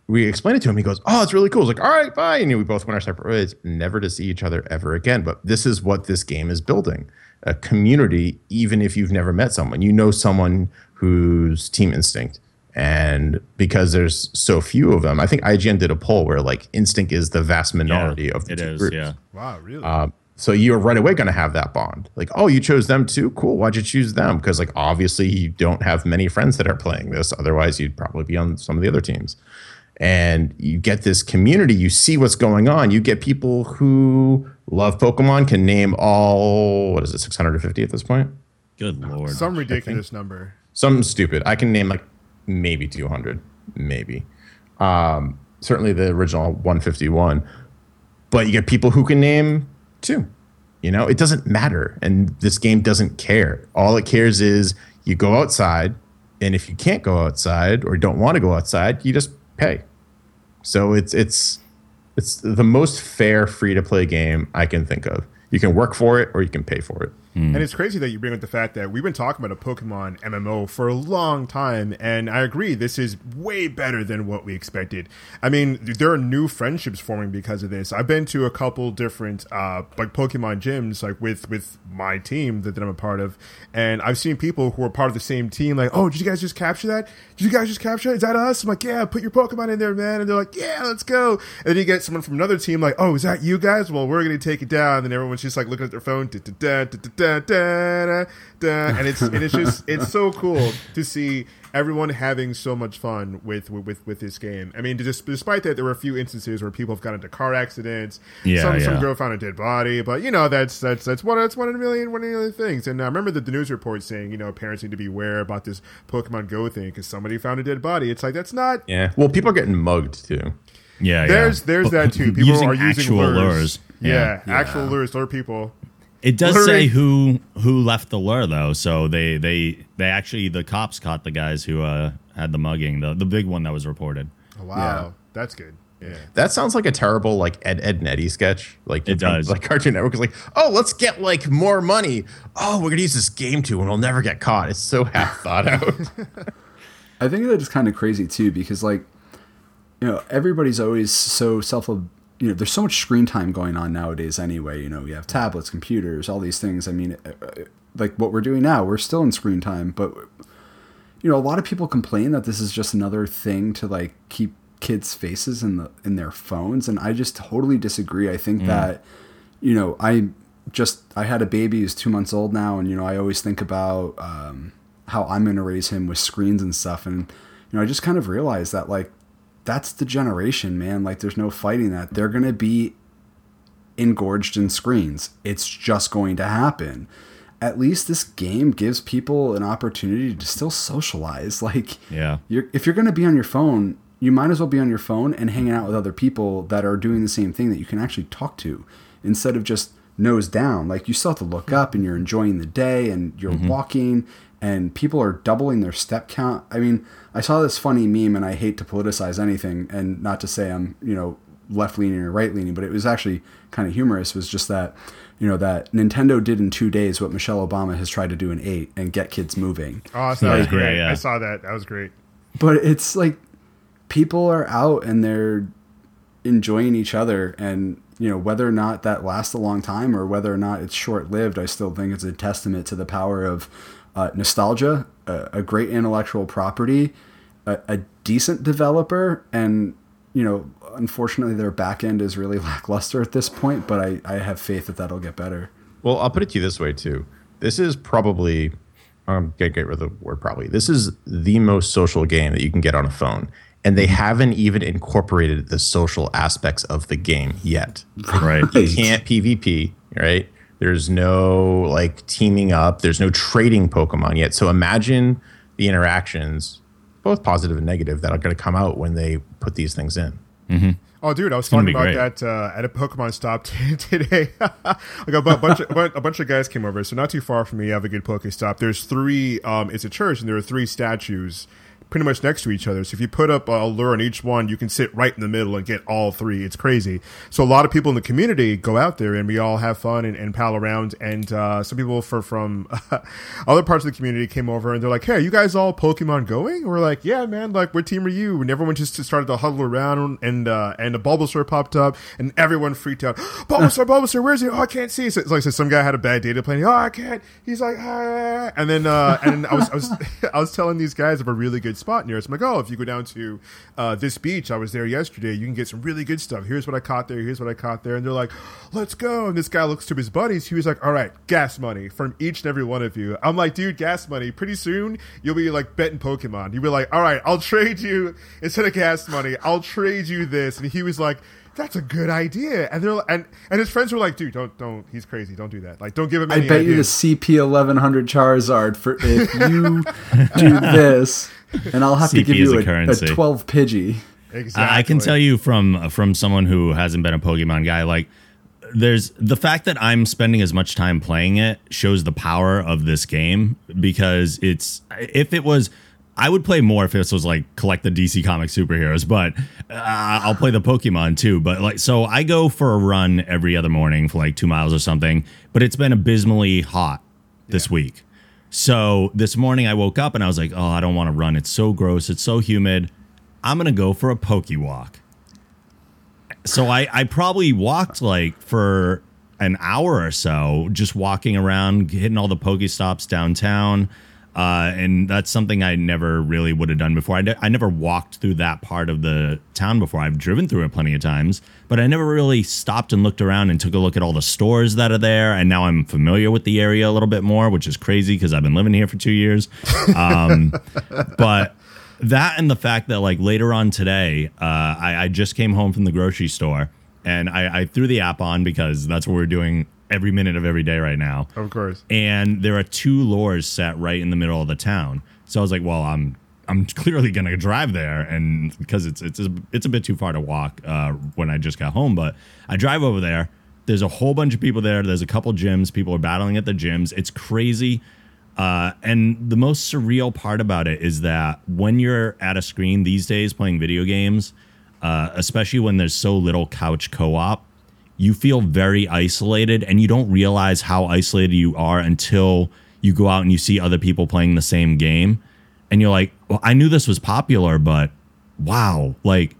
we explained it to him. He goes, "Oh, it's really cool." It's like, "All right, bye." And we both went our separate ways, never to see each other ever again. But this is what this game is building a community, even if you've never met someone. You know someone who's team instinct. And because there's so few of them, I think IGN did a poll where like instinct is the vast minority yeah, of the it two is, groups. Yeah. Wow, really? Um, so you're right away going to have that bond. Like, oh, you chose them too? Cool. Why'd you choose them? Because like obviously you don't have many friends that are playing this. Otherwise, you'd probably be on some of the other teams and you get this community you see what's going on you get people who love pokemon can name all what is it 650 at this point good lord some ridiculous number something stupid i can name like maybe 200 maybe um, certainly the original 151 but you get people who can name two you know it doesn't matter and this game doesn't care all it cares is you go outside and if you can't go outside or don't want to go outside you just pay. So it's it's it's the most fair free to play game I can think of. You can work for it or you can pay for it. Mm. And it's crazy that you bring up the fact that we've been talking about a Pokemon MMO for a long time, and I agree, this is way better than what we expected. I mean, there are new friendships forming because of this. I've been to a couple different uh, like Pokemon gyms, like with with my team that, that I'm a part of, and I've seen people who are part of the same team, like, oh, did you guys just capture that? Did you guys just capture? Is that us? I'm like, yeah, put your Pokemon in there, man. And they're like, yeah, let's go. And then you get someone from another team, like, oh, is that you guys? Well, we're gonna take it down. And everyone's just like looking at their phone. Da, da, da, da, da, da, and it's and it's just it's so cool to see everyone having so much fun with with with this game. I mean, just, despite that, there were a few instances where people have gotten into car accidents. Yeah, some, yeah. some girl found a dead body, but you know that's that's that's one that's one in a million one of the other things. And I remember the, the news report saying you know parents need to be aware about this Pokemon Go thing because somebody found a dead body. It's like that's not. Yeah. Well, people are getting mugged too. Yeah, there's yeah. there's that too. People using are using actual lures. lures. Yeah, Yeah. actual lures, lure people. It does Luring- say who who left the lure though, so they they they actually the cops caught the guys who uh had the mugging, the the big one that was reported. Oh, wow, Yeah. that's good. Yeah. That sounds like a terrible like Ed, Edd n Eddy sketch. Like It does. Like Cartoon Network is like, oh, let's get like more money. Oh, we're gonna use this game too, and we'll never get caught. It's so half thought out. I think that is kind of crazy too because like you know everybody's always so self you know there's so much screen time going on nowadays anyway you know we have tablets computers all these things I mean uh, uh, like what we're doing now we're still in screen time but you know a lot of people complain that this is just another thing to like keep kids faces in the in their phones and I just totally disagree I think that you know I just I had a baby who's 2 months old now and you know I always think about um how I'm going to raise him with screens and stuff. And, you know, I just kind of realized that, like, that's the generation, man. Like, there's no fighting that. They're going to be engorged in screens. It's just going to happen. at least this game gives people an opportunity to still socialize. Like, yeah, you're, if you're going to be on your phone, you might as well be on your phone and hanging out with other people that are doing the same thing that you can actually talk to instead of just nose down. Like, you still have to look up and you're enjoying the day and you're mm-hmm. walking and people are doubling their step count. I mean, I saw this funny meme and I hate to politicize anything and not to say I'm, you know, left leaning or right leaning, but it was actually kind of humorous. Was just that you know that Nintendo did in two days what Michelle Obama has tried to do in eight and get kids moving. Oh, that was great. Yeah, yeah. I saw that. That was great. But it's like people are out and they're enjoying each other and you know whether or not that lasts a long time or whether or not it's short lived i still think it's a testament to the power of uh, nostalgia a, a, great intellectual property a, a decent developer and you know, unfortunately, their back end is really lackluster at this point, but I, I have faith that that'll get better. Well, I'll put it to you this way, too. This is probably, um, get, get rid of the word probably. This is the most social game that you can get on a phone. And they haven't even incorporated the social aspects of the game yet. Right. You can't PvP, right? There's no like teaming up. There's no trading Pokemon yet. So imagine the interactions both positive and negative that are going to come out when they put these things in. Mm-hmm. Oh, dude, I was talking about great. that uh, at a Pokemon stop t- today. like a, bunch of, a bunch of guys came over, so not too far from me, you have a good Pokestop. There's three. Um, it's a church, and there are three statues pretty much next to each other. So if you put up a lure on each one, you can sit right in the middle and get all three. It's crazy. So a lot of people in the community go out there and we all have fun and, and pal around. And uh, some people for, from other parts of the community came over and they're like, "Hey, are you guys all Pokemon going?" We're like, "Yeah, man. Like we're Team Ryu." And everyone just started to huddle around and uh, and a Bulbasaur popped up and everyone freaked out. Bulbasaur, Bulbasaur, where's he? Oh, I can't see. So it's like so some guy had a bad data plan. Oh, I can't. He's like, ah. and then uh, and I was I was I was telling these guys of a really good spot near us. I'm like, oh, if you go down to uh, this beach, I was there yesterday. You can get some really good stuff. Here's what I caught there. Here's what I caught there. And they're like, let's go. And this guy looks to his buddies. He was like, all right, gas money from each and every one of you. I'm like, dude, gas money. Pretty soon you'll be like betting Pokemon. You'll be like, all right, I'll trade you instead of gas money. I'll trade you this. And he was like that's a good idea. And they're and and his friends were like, dude, don't don't. He's crazy. Don't do that. Like, don't give him. I bet ideas. you the CP eleven hundred Charizard for if you do this and I'll have CP to give you a, a, a, 12 Pidgey. Exactly. I can tell you from from someone who hasn't been a Pokemon guy, like there's the fact that I'm spending as much time playing it shows the power of this game because it's if it was I would play more if this was like collect the DC comic superheroes, but uh, I'll play the Pokemon too. But like, so I go for a run every other morning for like two miles or something, but it's been abysmally hot this yeah. week. So this morning I woke up and I was like, oh, I don't want to run. It's so gross. It's so humid. I'm going to go for a pokey walk. So I, I probably walked like for an hour or so, just walking around, hitting all the pokey stops downtown. Uh, and that's something I never really would have done before. I, I never walked through that part of the town before. I've driven through it plenty of times, but I never really stopped and looked around and took a look at all the stores that are there. And now I'm familiar with the area a little bit more, which is crazy because I've been living here for two years. Um, but that and the fact that like later on today, uh, I, I, just came home from the grocery store and I, I threw the app on because that's what we're doing every minute of every day right now. Of course. And there are two lures set right in the middle of the town. So I was like, well, I'm I'm clearly gonna drive there, and because it's it's a, it's a bit too far to walk uh, when I just got home, but I drive over there. There's a whole bunch of people there. There's a couple gyms. People are battling at the gyms. It's crazy. Uh, and the most surreal part about it is that when you're at a screen these days playing video games, uh, especially when there's so little couch co-op, you feel very isolated and you don't realize how isolated you are until you go out and you see other people playing the same game. And you're like well i knew this was popular but wow like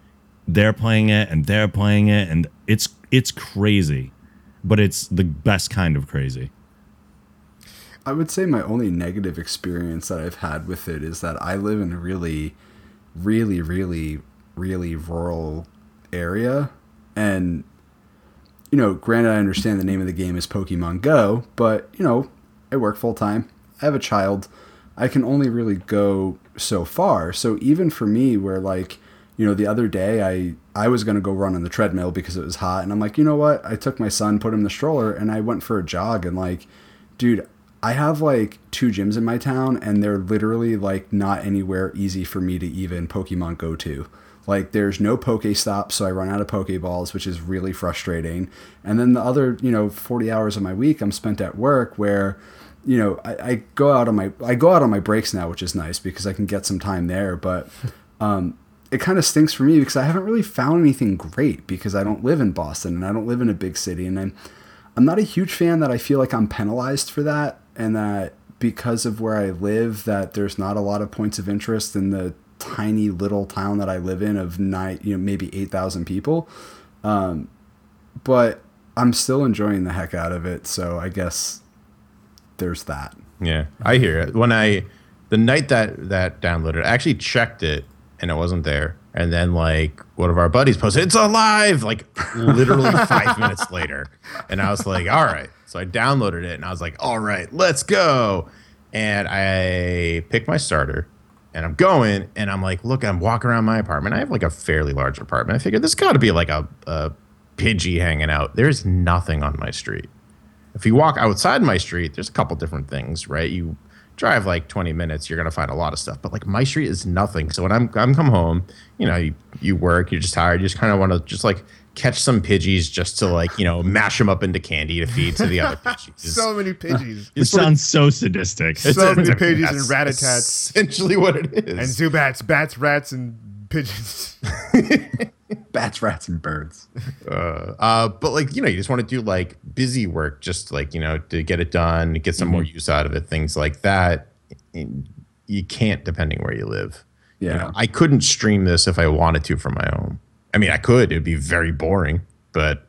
they're playing it and they're playing it and it's it's crazy but it's the best kind of crazy. I would say my only negative experience that i've had with it is that i live in a really really really really rural area and you know, granted, I understand the name of the game is Pokemon Go, but, you know, I work full time. I have a child. I can only really go so far. So even for me, where like, you know, the other day I I was gonna go run on the treadmill because it was hot, and I'm like, you know what? I took my son, put him in the stroller, and I went for a jog, and like, dude, I have like two gyms in my town, and they're literally like not anywhere easy for me to even Pokemon go to. Like there's no Pokestop, so I run out of Pokeballs, which is really frustrating. And then the other, you know, 40 hours of my week I'm spent at work where, you know, I, I go out on my I go out on my breaks now, which is nice because I can get some time there. But um, it kind of stinks for me because I haven't really found anything great because I don't live in Boston and I don't live in a big city, and I'm I'm not a huge fan that I feel like I'm penalized for that and that because of where I live that there's not a lot of points of interest in the tiny little town that I live in of nine, you know, maybe 8,000 people. Um, but I'm still enjoying the heck out of it. So I guess there's that. Yeah, I hear it. When I, the night that that downloaded, I actually checked it and it wasn't there. And then like one of our buddies posted, "It's alive!" Like literally five minutes later, and I was like, "All right." So I downloaded it and I was like, "All right, let's go." And I picked my starter and I'm going and I'm like, look, I'm walking around my apartment. I have like a fairly large apartment. I figured this got to be like a, a Pidgey hanging out. There's nothing on my street. If you walk outside my street, there's a couple different things, right? You drive like 20 minutes, you're gonna find a lot of stuff. But like my street is nothing. So when I'm I'm come home, you know, you, you work, you're just tired, you just kind of want to just like catch some Pidgeys just to like you know mash them up into candy to feed to the other Pidgeys. so many Pidgeys. it sounds so sadistic. So it's many Pidgeys and Rattatas. Essentially, what it is. And Zubats, bats, bats, rats, and pigeons. Bats, rats, and birds. Uh, uh, but like you know, you just want to do like busy work, just like you know, to get it done, get some mm-hmm. more use out of it, things like that. You can't, depending where you live. Yeah, you know, I couldn't stream this if I wanted to from my home. I mean, I could. It'd be very boring, but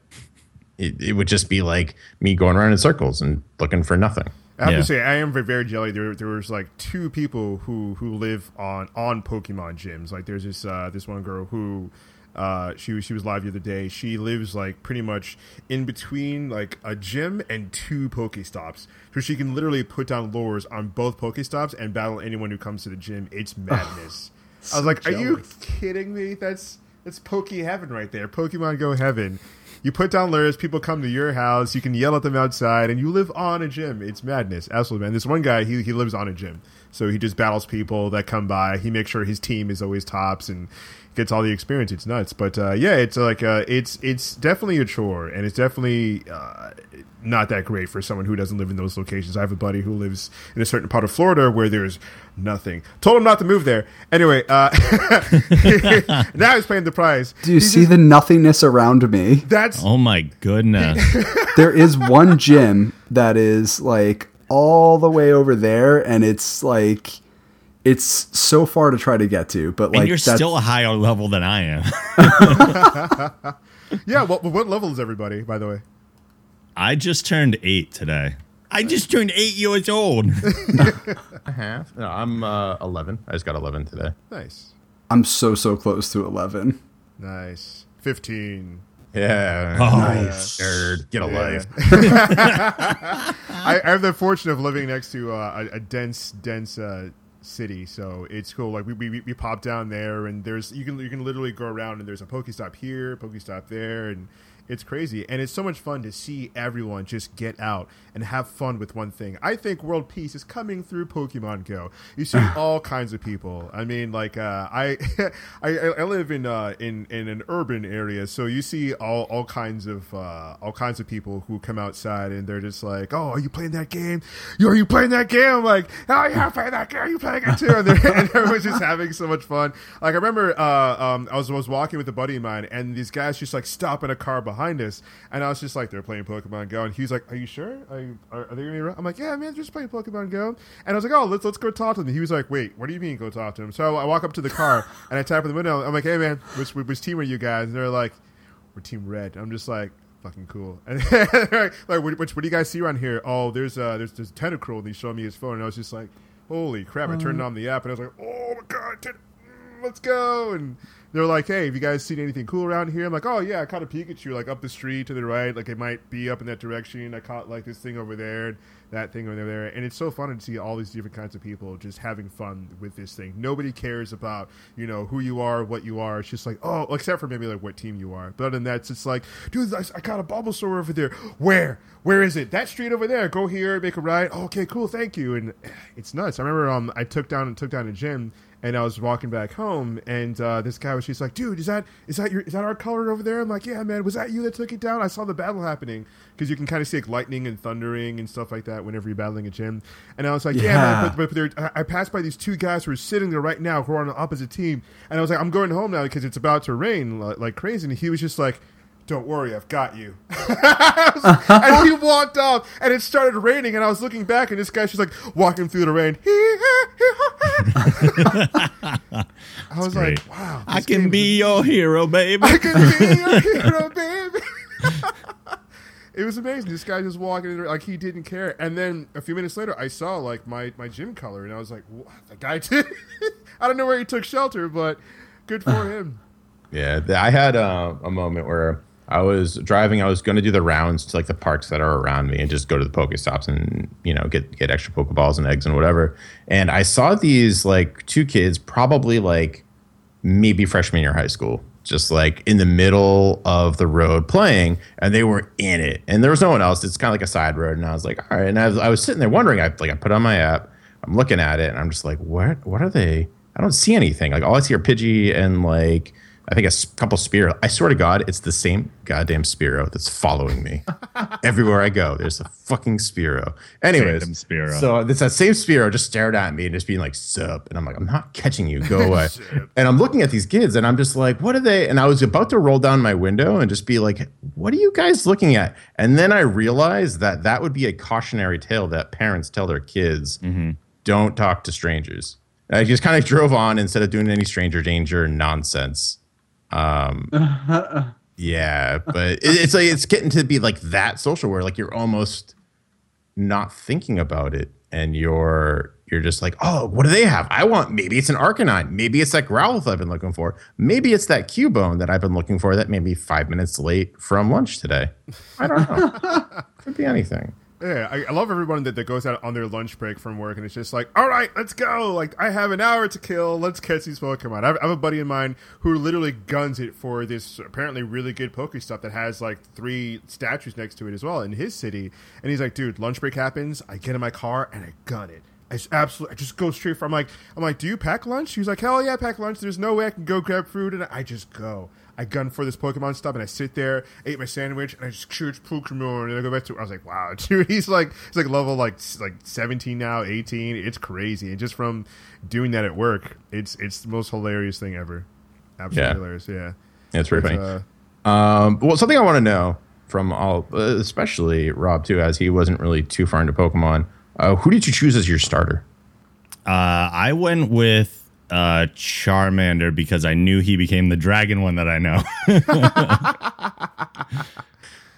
it, it would just be like me going around in circles and looking for nothing. I have yeah. to say, I am very, very jelly. There, there was like two people who who live on on Pokemon gyms. Like, there's this uh, this one girl who uh, she she was live the other day. She lives like pretty much in between like a gym and two Pokestops, so she can literally put down lures on both Pokestops and battle anyone who comes to the gym. It's madness. I was like, jealous. "Are you kidding me? That's that's Poke Heaven right there. Pokemon Go Heaven." You put down lures, people come to your house, you can yell at them outside, and you live on a gym. It's madness. Absolutely, man. This one guy, he, he lives on a gym. So he just battles people that come by. He makes sure his team is always tops and gets all the experience. It's nuts. But uh, yeah, it's like uh, it's it's definitely a chore, and it's definitely uh, not that great for someone who doesn't live in those locations. I have a buddy who lives in a certain part of Florida where there's nothing. Told him not to move there. Anyway, uh, now he's paying the price. Do you see just, the nothingness around me? That's oh my goodness. there is one gym that is like all the way over there, and it's like it's so far to try to get to. But like, and you're still a higher level than I am. yeah. What what level is everybody? By the way. I just turned eight today. I just turned eight years old. I have. No, I'm uh, 11. I just got 11 today. Nice. I'm so, so close to 11. Nice. 15. Yeah. Oh, nice. Nerd. Get a yeah. life. I, I, have the fortune of living next to uh, a, a, dense, dense uh, city, so it's cool. Like we, we we pop down there, and there's you can you can literally go around, and there's a Pokestop here, Pokestop there, and it's crazy, and it's so much fun to see everyone just get out and have fun with one thing. I think world peace is coming through Pokemon Go. You see all kinds of people. I mean, like uh, I, I, I live in uh, in in an urban area, so you see all all kinds of uh, all kinds of people who come outside and they're just like, "Oh, are you playing that game? You are you playing that game?" I'm like, "Oh, yeah, I'm playing that game. Are you playing it too?" And, and everyone's just having so much fun. Like I remember, uh, um, I was was walking with a buddy of mine, and these guys just like stop in a car behind us, and I was just like, "They're playing Pokemon Go," and he was like, "Are you sure? Are you, are, are they gonna be I'm like, "Yeah, man, just playing Pokemon Go," and I was like, "Oh, let's let's go talk to them." He was like, "Wait, what do you mean go talk to him?" So I walk up to the car and I tap on the window. I'm like, "Hey, man, which which team are you guys?" And they're like, "We're Team Red." I'm just like, fucking cool. And like, like what, what, do you guys see around here? Oh, there's uh, there's there's Tentacruel, and he's showing me his phone, and I was just like, holy crap! I turned uh-huh. on the app, and I was like, oh my god, ten- let's go. And they're like, hey, have you guys seen anything cool around here? I'm like, oh yeah, I caught a Pikachu like up the street to the right, like it might be up in that direction. I caught like this thing over there, that thing over there, and it's so fun to see all these different kinds of people just having fun with this thing. Nobody cares about you know who you are, what you are. It's just like, oh, except for maybe like what team you are. But other than that, it's just like, dude, I, I caught a Bulbasaur over there. Where? Where is it? That street over there. Go here, make a ride. Okay, cool, thank you. And it's nuts. I remember um, I took down and took down a gym and I was walking back home, and uh, this guy was just like, "Dude, is that is that your is that our color over there?" I'm like, "Yeah, man. Was that you that took it down? I saw the battle happening because you can kind of see like lightning and thundering and stuff like that whenever you're battling a gym." And I was like, "Yeah, yeah man." But, but, but I passed by these two guys who are sitting there right now who are on the opposite team, and I was like, "I'm going home now because it's about to rain like, like crazy." And he was just like don't worry, I've got you. and he walked off, and it started raining, and I was looking back, and this guy, she's like walking through the rain. I was like, wow. I can be your hero, baby. I can be your hero, baby. it was amazing. This guy just walking in, like he didn't care. And then a few minutes later, I saw like my, my gym color, and I was like, what? The guy did. I don't know where he took shelter, but good for him. Yeah, I had uh, a moment where I was driving. I was going to do the rounds to like the parks that are around me and just go to the Pokestops and you know get get extra Pokeballs and eggs and whatever. And I saw these like two kids, probably like maybe freshman year high school, just like in the middle of the road playing, and they were in it. And there was no one else. It's kind of like a side road. And I was like, all right. And I was, I was sitting there wondering. I like I put on my app. I'm looking at it, and I'm just like, what? What are they? I don't see anything. Like all I see are Pidgey and like I think a couple Spearow. I swear to God, it's the same goddamn Spearow that's following me everywhere I go. There's a fucking Spearow. Anyways, Spearow. so it's that same Spearow just stared at me and just being like, "Sup," and I'm like, "I'm not catching you. Go away." and I'm looking at these kids and I'm just like, "What are they?" And I was about to roll down my window and just be like, "What are you guys looking at?" And then I realized that that would be a cautionary tale that parents tell their kids: mm-hmm. "Don't talk to strangers." I just kind of drove on instead of doing any stranger danger nonsense. Um, yeah, but it, it's like it's getting to be like that social where like you're almost not thinking about it, and you're you're just like, oh, what do they have? I want maybe it's an Arcanine, maybe it's that Growlithe I've been looking for, maybe it's that Cubone that I've been looking for that may be five minutes late from lunch today. I don't know. Could be anything. Yeah, I, I, love everyone that, that goes out on their lunch break from work and it's just like, all right, let's go. Like, I have an hour to kill. Let's catch these Pokemon. I have, I have a buddy of mine who literally guns it for this apparently really good Pokestop that has like three statues next to it as well in his city. And he's like, dude, lunch break happens. I get in my car and I gun it. I just absolutely, I just go straight from like, I'm like, do you pack lunch? He's like, hell yeah, pack lunch. There's no way I can go grab food, and I just go. I gun for this Pokemon stuff, and I sit there, ate my sandwich, and I just search Pokemon, and I go back to. I was like, wow, dude, he's like, he's like level like like 17 now, 18. It's crazy, and just from doing that at work, it's it's the most hilarious thing ever. Absolutely yeah. hilarious, yeah. yeah it's very funny. Uh, um, well, something I want to know from all, especially Rob too, as he wasn't really too far into Pokemon. Uh, who did you choose as your starter? Uh, I went with uh, Charmander because I knew he became the dragon one that I know.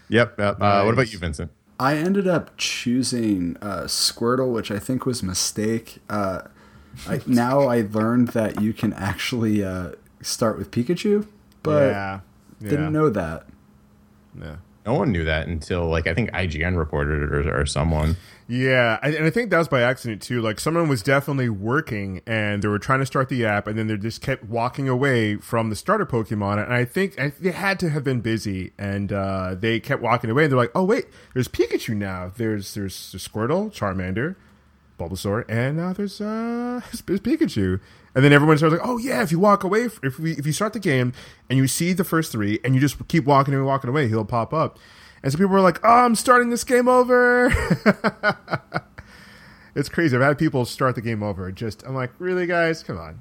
yep. yep. Uh, what about you, Vincent? I ended up choosing uh, Squirtle, which I think was a mistake. Uh, I, now I learned that you can actually uh, start with Pikachu, but yeah. Yeah. didn't know that. Yeah. No one knew that until like I think IGN reported it or, or someone. Yeah, and I think that was by accident too. Like someone was definitely working and they were trying to start the app, and then they just kept walking away from the starter Pokemon. And I think they had to have been busy, and uh, they kept walking away. And they're like, "Oh wait, there's Pikachu now. There's there's, there's Squirtle, Charmander, Bulbasaur, and now there's uh there's Pikachu." And then everyone starts like, "Oh yeah, if you walk away, if we if you start the game and you see the first three, and you just keep walking and walking away, he'll pop up." And so people were like, "Oh, I'm starting this game over." it's crazy. I've had people start the game over. Just I'm like, really, guys, come on.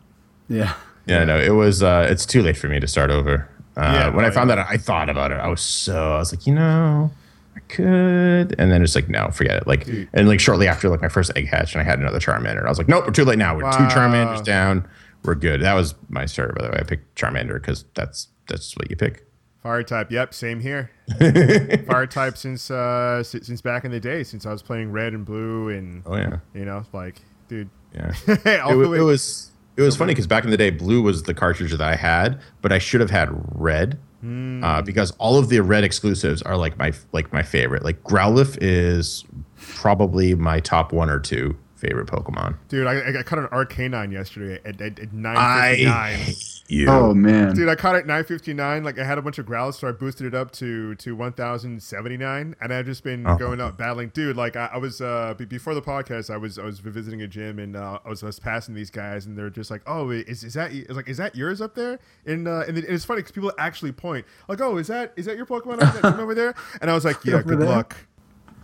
Yeah. Yeah. No, it was. Uh, it's too late for me to start over. Uh, yeah, when I found that, I thought about it. I was so. I was like, you know, I could, and then it's like, no, forget it. Like, and like shortly after, like my first egg hatch, and I had another Charmander. I was like, nope, we're too late now. We're wow. two Charmanders down. We're good. That was my story by the way. I picked Charmander because that's that's what you pick. Fire type. Yep, same here. Fire type since uh since back in the day, since I was playing red and blue, and oh yeah, you know, like dude. Yeah, it, it, was It was funny because back in the day, blue was the cartridge that I had, but I should have had red mm. uh, because all of the red exclusives are like my like my favorite. Like Growlithe is probably my top one or two favorite Pokemon. Dude, I, I caught an Arcanine yesterday at, at, at 959. You. Oh man, dude, I caught it at 959. Like I had a bunch of growls, so I boosted it up to to 1079, and I've just been oh. going out battling. Dude, like I, I was uh before the podcast, I was I was visiting a gym and uh, I was I was passing these guys, and they're just like, oh, is is that is like is that yours up there? And uh, and, it's funny because people actually point like, oh, is that is that your Pokemon over there? And I was like, yeah, good there? luck.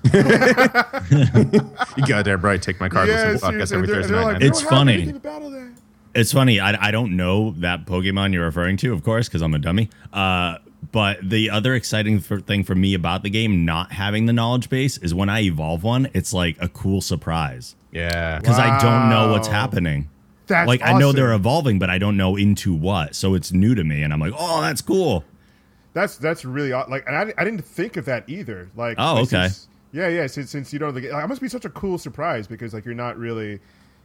you got there, bright. Take my card. Yeah, listen to every Thursday night. Like, it's funny. It's funny. I, I don't know that Pokemon you're referring to, of course, because I'm a dummy. Uh, but the other exciting for, thing for me about the game not having the knowledge base is when I evolve one, it's like a cool surprise. Yeah. Because wow. I don't know what's happening. That's like awesome. I know they're evolving, but I don't know into what. So it's new to me, and I'm like, oh, that's cool. That's that's really odd. like, and I, I didn't think of that either. Like, oh, okay. Yeah, yeah. Since, since you don't, like, it must be such a cool surprise because like you're not really,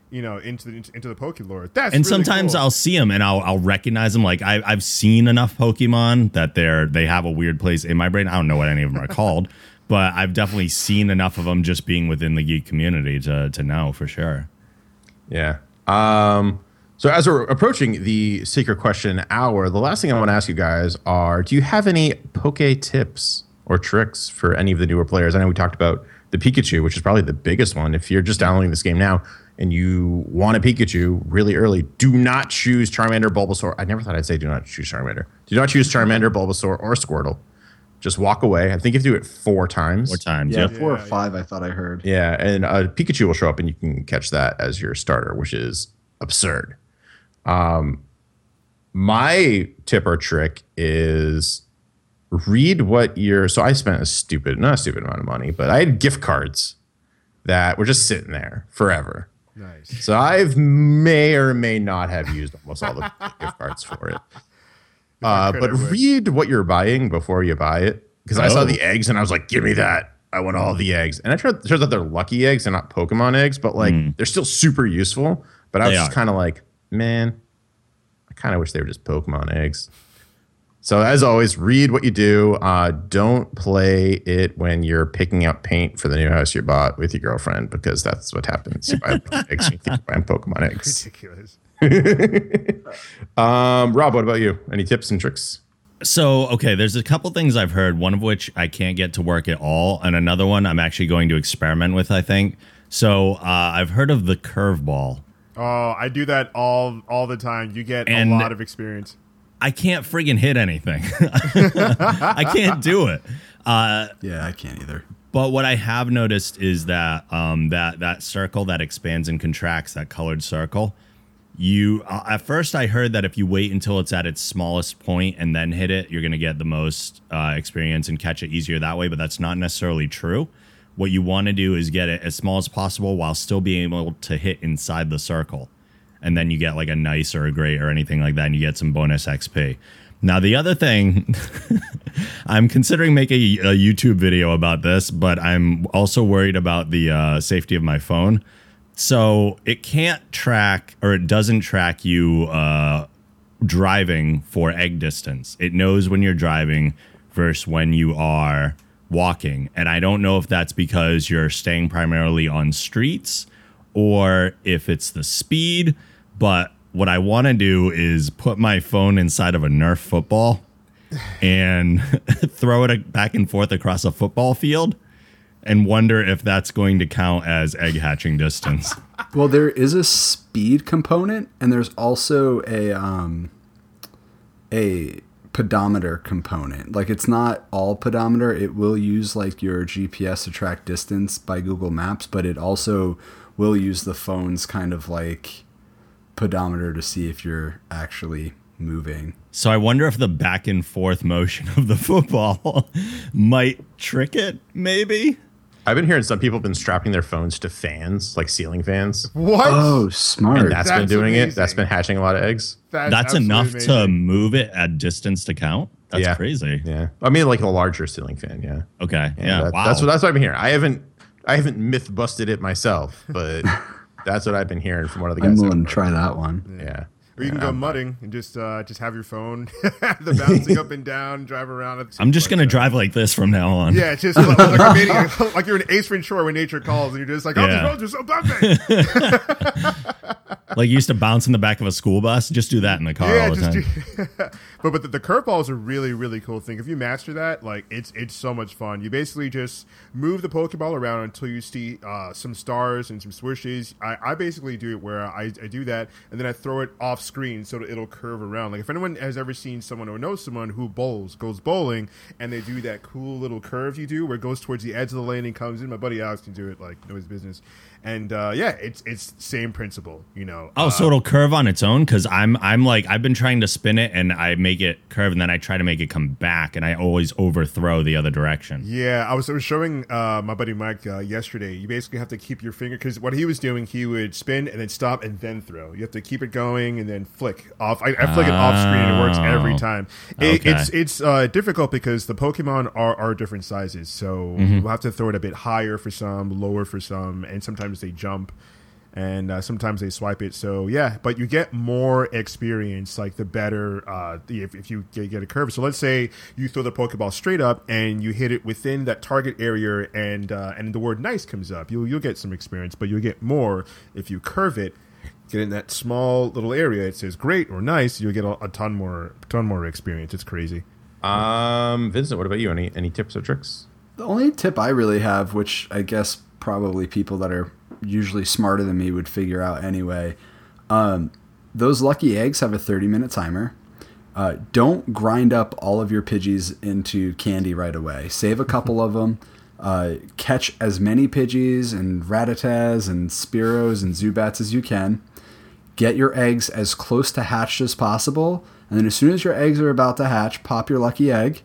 you know, into the into the Pokemon lore. That's and really sometimes cool. I'll see them and I'll I'll recognize them. Like I I've seen enough Pokemon that they're they have a weird place in my brain. I don't know what any of them are called, but I've definitely seen enough of them just being within the geek community to to know for sure. Yeah. Um. So as we're approaching the secret question hour, the last thing I want to ask you guys are: Do you have any Poke tips? Or tricks for any of the newer players. I know we talked about the Pikachu, which is probably the biggest one. If you're just downloading this game now and you want a Pikachu really early, do not choose Charmander, Bulbasaur. I never thought I'd say do not choose Charmander. Do not choose Charmander, Bulbasaur, or Squirtle. Just walk away. I think you have to do it four times. Four times, yeah. Four or five, I thought I heard. Yeah, and a uh, Pikachu will show up and you can catch that as your starter, which is absurd. Um, my tip or trick is read what your so I spent a stupid not a stupid amount of money, but I had gift cards that were just sitting there forever. Nice. So I've may or may not have used almost all the gift cards for it. Uh, but read what you're buying before you buy it. Because oh. I saw oh. the eggs and I was like, give me that. I want all the eggs. And it turns out they're lucky eggs and not Pokemon eggs, but like mm. they're still super useful. But I was they just kind of like, man, I kind of wish they were just Pokemon eggs. So as always, read what you do. Uh, don't play it when you're picking up paint for the new house you bought with your girlfriend because that's what happens. You buy eggs, you think buying Pokemon eggs. Ridiculous. um, Rob, what about you? Any tips and tricks? So, okay, there's a couple things I've heard, one of which I can't get to work at all, and another one I'm actually going to experiment with, I think. So, uh, I've heard of the curveball. Oh, I do that all all the time. You get and a lot of experience. I can't friggin' hit anything. I can't do it. Uh, yeah, I can't either. But what I have noticed is that um, that that circle that expands and contracts, that colored circle, you uh, at first I heard that if you wait until it's at its smallest point and then hit it, you're gonna get the most uh, experience and catch it easier that way. But that's not necessarily true. What you want to do is get it as small as possible while still being able to hit inside the circle and then you get like a nice or a great or anything like that, and you get some bonus XP. Now, the other thing, I'm considering making a, YouTube video about this, but I'm also worried about the uh, safety of my phone. So it can't track or it doesn't track you uh, driving for egg distance. It knows when you're driving versus when you are walking. And I don't know if that's because you're staying primarily on streets or if it's the speed but what I want to do is put my phone inside of a Nerf football and throw it back and forth across a football field and wonder if that's going to count as egg hatching distance. Well, there is a speed component and there's also a um a pedometer component. Like it's not all pedometer. It will use like your GPS to track distance by Google Maps, but it also will use the phone's kind of like pedometer to see if you're actually moving. So I wonder if the back and forth motion of the football might trick it, maybe. I've been hearing some people have been strapping their phones to fans, like ceiling fans. What? Oh, smart. And that's, that's been doing amazing. it. That's been hatching a lot of eggs. That's, that's enough amazing. to move it at distance to count. That's yeah. crazy. Yeah. I mean like a larger ceiling fan, yeah. Okay. Yeah. yeah. That, wow. That's what that's what I've been hearing. I haven't I haven't myth busted it myself, but That's what I've been hearing from one of the guys. I'm guys. willing to try that one. Yeah. Or you can go mudding and just uh, just have your phone, the bouncing up and down, drive around. I'm just gonna drive like this from now on. Yeah, it's just like, like, a maniac, like you're an Ace Ventura when nature calls, and you're just like, oh, Yeah. these roads are so bumpy. Like you used to bounce in the back of a school bus. Just do that in the car yeah, all the time. do, but but the, the curveball is a really really cool thing. If you master that, like it's it's so much fun. You basically just move the Pokeball around until you see uh, some stars and some swooshes. I, I basically do it where I, I do that and then I throw it off screen so it'll curve around. Like if anyone has ever seen someone or knows someone who bowls, goes bowling, and they do that cool little curve you do where it goes towards the edge of the lane and comes in. My buddy Alex can do it like no his business. And uh, yeah, it's it's same principle, you know. Oh, Uh, so it'll curve on its own? Because I'm I'm like I've been trying to spin it and I make it curve and then I try to make it come back and I always overthrow the other direction. Yeah, I was, I was showing uh, my buddy Mike uh, yesterday. You basically have to keep your finger because what he was doing, he would spin and then stop and then throw. You have to keep it going and then flick off. I, I flick it off screen and it works every Oh. time. It, Okay. It's it's uh, difficult because the Pokemon are, are different sizes, so Mm-hmm. we'll have to throw it a bit higher for some, lower for some, and sometimes they jump. And uh, sometimes they swipe it, so yeah. But you get more experience, like the better uh, if, if you get, get a curve. So let's say you throw the Pokeball straight up and you hit it within that target area, and uh, and the word "nice" comes up. You'll you'll get some experience, but you'll get more if you curve it. Get in that small little area. It says "great" or "nice." You'll get a, a ton more ton more experience. It's crazy. Um, Vincent, what about you? Any any tips or tricks? The only tip I really have, which I guess probably people that are usually smarter than me would figure out anyway, um, those lucky eggs have a 30 minute timer. Uh, don't grind up all of your Pidgeys into candy right away. Save a couple of them. Uh, catch as many Pidgeys and Rattatas and Spearows and Zubats as you can. Get your eggs as close to hatched as possible. And then as soon as your eggs are about to hatch, pop your lucky egg,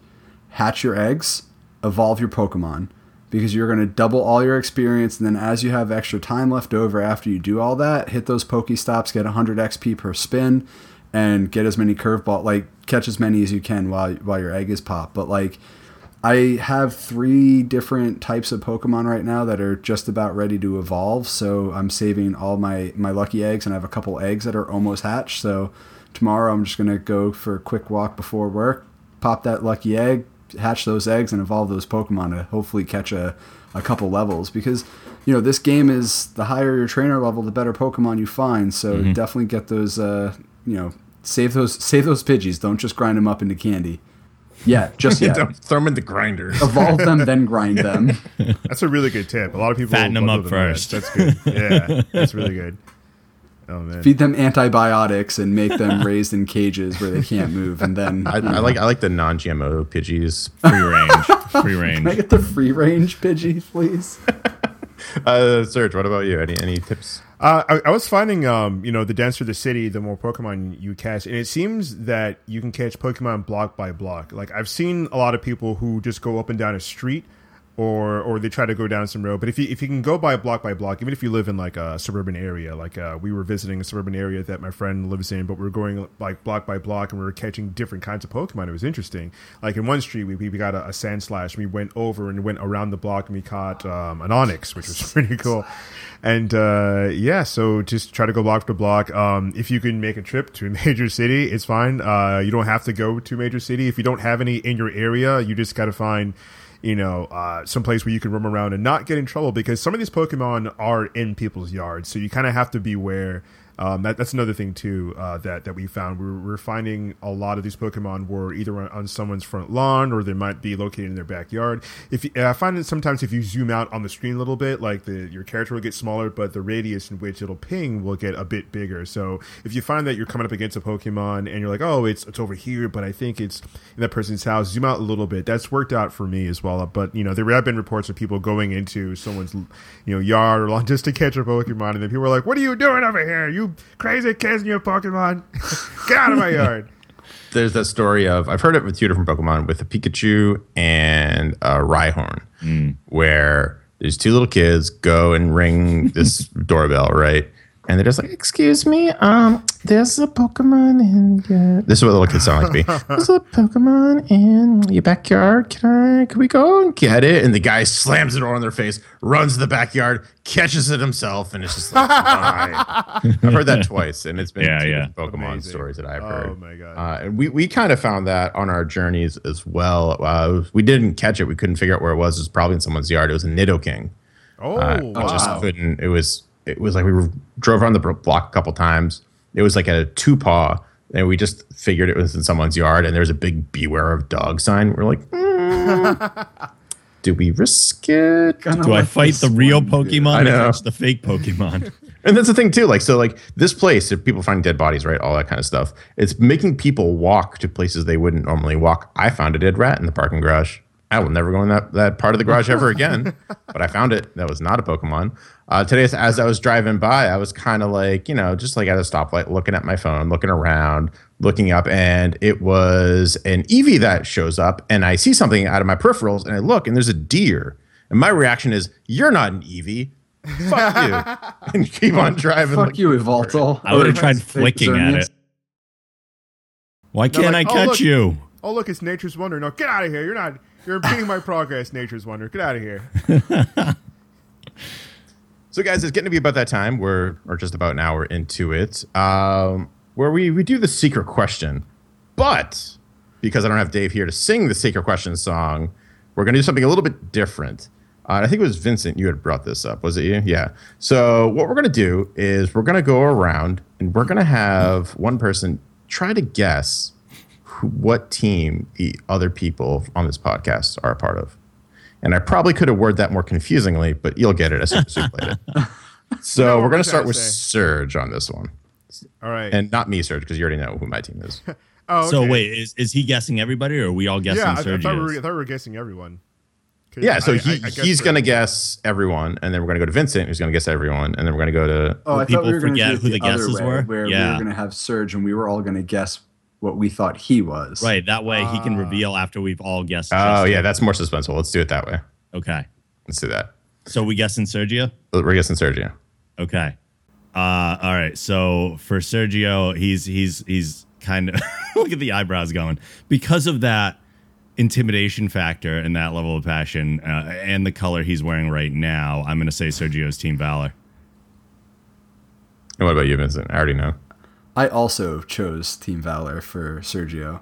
hatch your eggs, evolve your Pokemon. Because you're going to double all your experience. And then as you have extra time left over after you do all that, hit those Pokestops, get 100 XP per spin, and get as many curveball, like catch as many as you can while, while your egg is popped. But like, I have three different types of Pokemon right now that are just about ready to evolve. So I'm saving all my, my lucky eggs, and I have a couple eggs that are almost hatched. So tomorrow I'm just going to go for a quick walk before work, pop that lucky egg, hatch those eggs, and evolve those Pokemon to hopefully catch a, a couple levels. Because, you know, this game is the higher your trainer level, the better Pokemon you find. So definitely get those, uh, you know, save those save those Pidgeys. Don't just grind them up into candy. Yeah, just yet. Don't throw them in the grinders. Evolve them, then grind them. That's a really good tip. A lot of people Fatten 'em them up to know that. first. That's good. Yeah, that's really good. Oh man. Feed them antibiotics and make them raised in cages where they can't move. And then I, I like I like the non-GMO Pidgeys. Free range. Free range. Can I get the free range Pidgey, please? Uh, Serge, what about you? Any any tips? Uh, I, I was finding, um, you know, the denser the city, the more Pokemon you catch, and it seems that you can catch Pokemon block by block. Like I've seen a lot of people who just go up and down a street, or or they try to go down some road. But if you if you can go by block by block, even if you live in like a suburban area, like uh, we were visiting a suburban area that my friend lives in, but we were going like block by block, and we were catching different kinds of Pokemon. It was interesting. Like in one street, we, we got a, a Sandslash. We went over and went around the block, and we caught um, an Onix, which was pretty cool. And uh, yeah, so just try to go block to block. Um, if you can make a trip to a major city, it's fine. Uh, you don't have to go to a major city. If you don't have any in your area, you just got to find, you know, uh, some place where you can roam around and not get in trouble because some of these Pokemon are in people's yards. So you kind of have to beware. Um, that, that's another thing too uh, that that we found. We're, we're finding a lot of these Pokemon were either on, on someone's front lawn or they might be located in their backyard. If you, I find that sometimes if you zoom out on the screen a little bit, like the your character will get smaller, but the radius in which it'll ping will get a bit bigger. So if you find that you're coming up against a Pokemon and you're like, oh, it's it's over here, but I think it's in that person's house, zoom out a little bit. That's worked out for me as well. But you know, there have been reports of people going into someone's you know yard or lawn just to catch a Pokemon, and then people are like, "What are you doing over here? You crazy kids and your Pokemon! Get out of my yard!" There's that story of I've heard it with two different Pokemon with a Pikachu and a Rhyhorn, mm. where there's two little kids go and ring this doorbell, right? And they're just like, "Excuse me, um, there's a Pokemon in your." This is what the little kids sound like to me. There's a Pokemon in your backyard. Can I? Can we go and get it? And the guy slams the door on their face, runs to the backyard, catches it himself, and it's just like, I've heard that twice, and it's been yeah, yeah. Pokemon Amazing. stories that I've heard. Oh my god! Uh, and we we kind of found that on our journeys as well. Uh, we didn't catch it. We couldn't figure out where it was. It was probably in someone's yard. It was a Nidoking. Oh, uh, wow. just couldn't. It was it was like we were, drove around the block a couple times. It was like at a two paw, and we just figured it was in someone's yard. And there was a big "Beware of Dog" sign. We're like, mm, do we risk it? Do I fight the real Pokemon or catch the fake Pokemon? and that's the thing too. Like so, like this place, if people find dead bodies, right, all that kind of stuff, it's making people walk to places they wouldn't normally walk. I found a dead rat in the parking garage. I will never go in that, that part of the garage ever again. but I found it. That was not a Pokemon. Uh, today, as I was driving by, I was kind of like, you know, just like at a stoplight, looking at my phone, looking around, looking up, and it was an Eevee that shows up, and I see something out of my peripherals, and I look, and there's a deer, and my reaction is, "You're not an Eevee." Fuck you, and keep on driving. Fuck you, Yveltal. I would have tried flicking at it. Why can't like, I catch oh, look, you? Oh look, it's nature's wonder. No, get out of here. You're not. You're impeding my progress, nature's wonder. Get out of here. so, guys, it's getting to be about that time. We're or just about an hour into it, um, where we we do the secret question. But because I don't have Dave here to sing the secret question song, we're going to do something a little bit different. Uh, I think it was Vincent. You had brought this up, was it you? Yeah. So what we're going to do is we're going to go around and we're going to have one person try to guess what team the other people on this podcast are a part of. And I probably could have worded that more confusingly, but you'll get it as soon as you play it. So no, we're going to start with say. Serge on this one. All right. And not me, Serge, because you already know who my team is. oh, okay. So wait, is, is he guessing everybody or are we all guessing yeah, Serge? I, I, thought we were, I thought we were guessing everyone. Yeah, so I, he, he's going to guess everyone, and then we're going to go to Vincent, who's going to guess everyone, and then we're going to go to. Oh, I people we were forget who the, the guesses way, were. Where yeah. we were going to have Serge, and we were all going to guess what we thought he was. Right. That way he can ah. reveal after we've all guessed. Oh, yeah. That's more suspenseful. Let's do it that way. Okay. Let's do that. So we guessing Sergio? We're guessing Sergio. Okay. Uh, all right. So for Sergio, he's he's he's kind of look at the eyebrows going because of that intimidation factor and that level of passion uh, and the color he's wearing right now. I'm going to say Sergio's Team Valor. And what about you, Vincent? I already know. I also chose Team Valor for Sergio.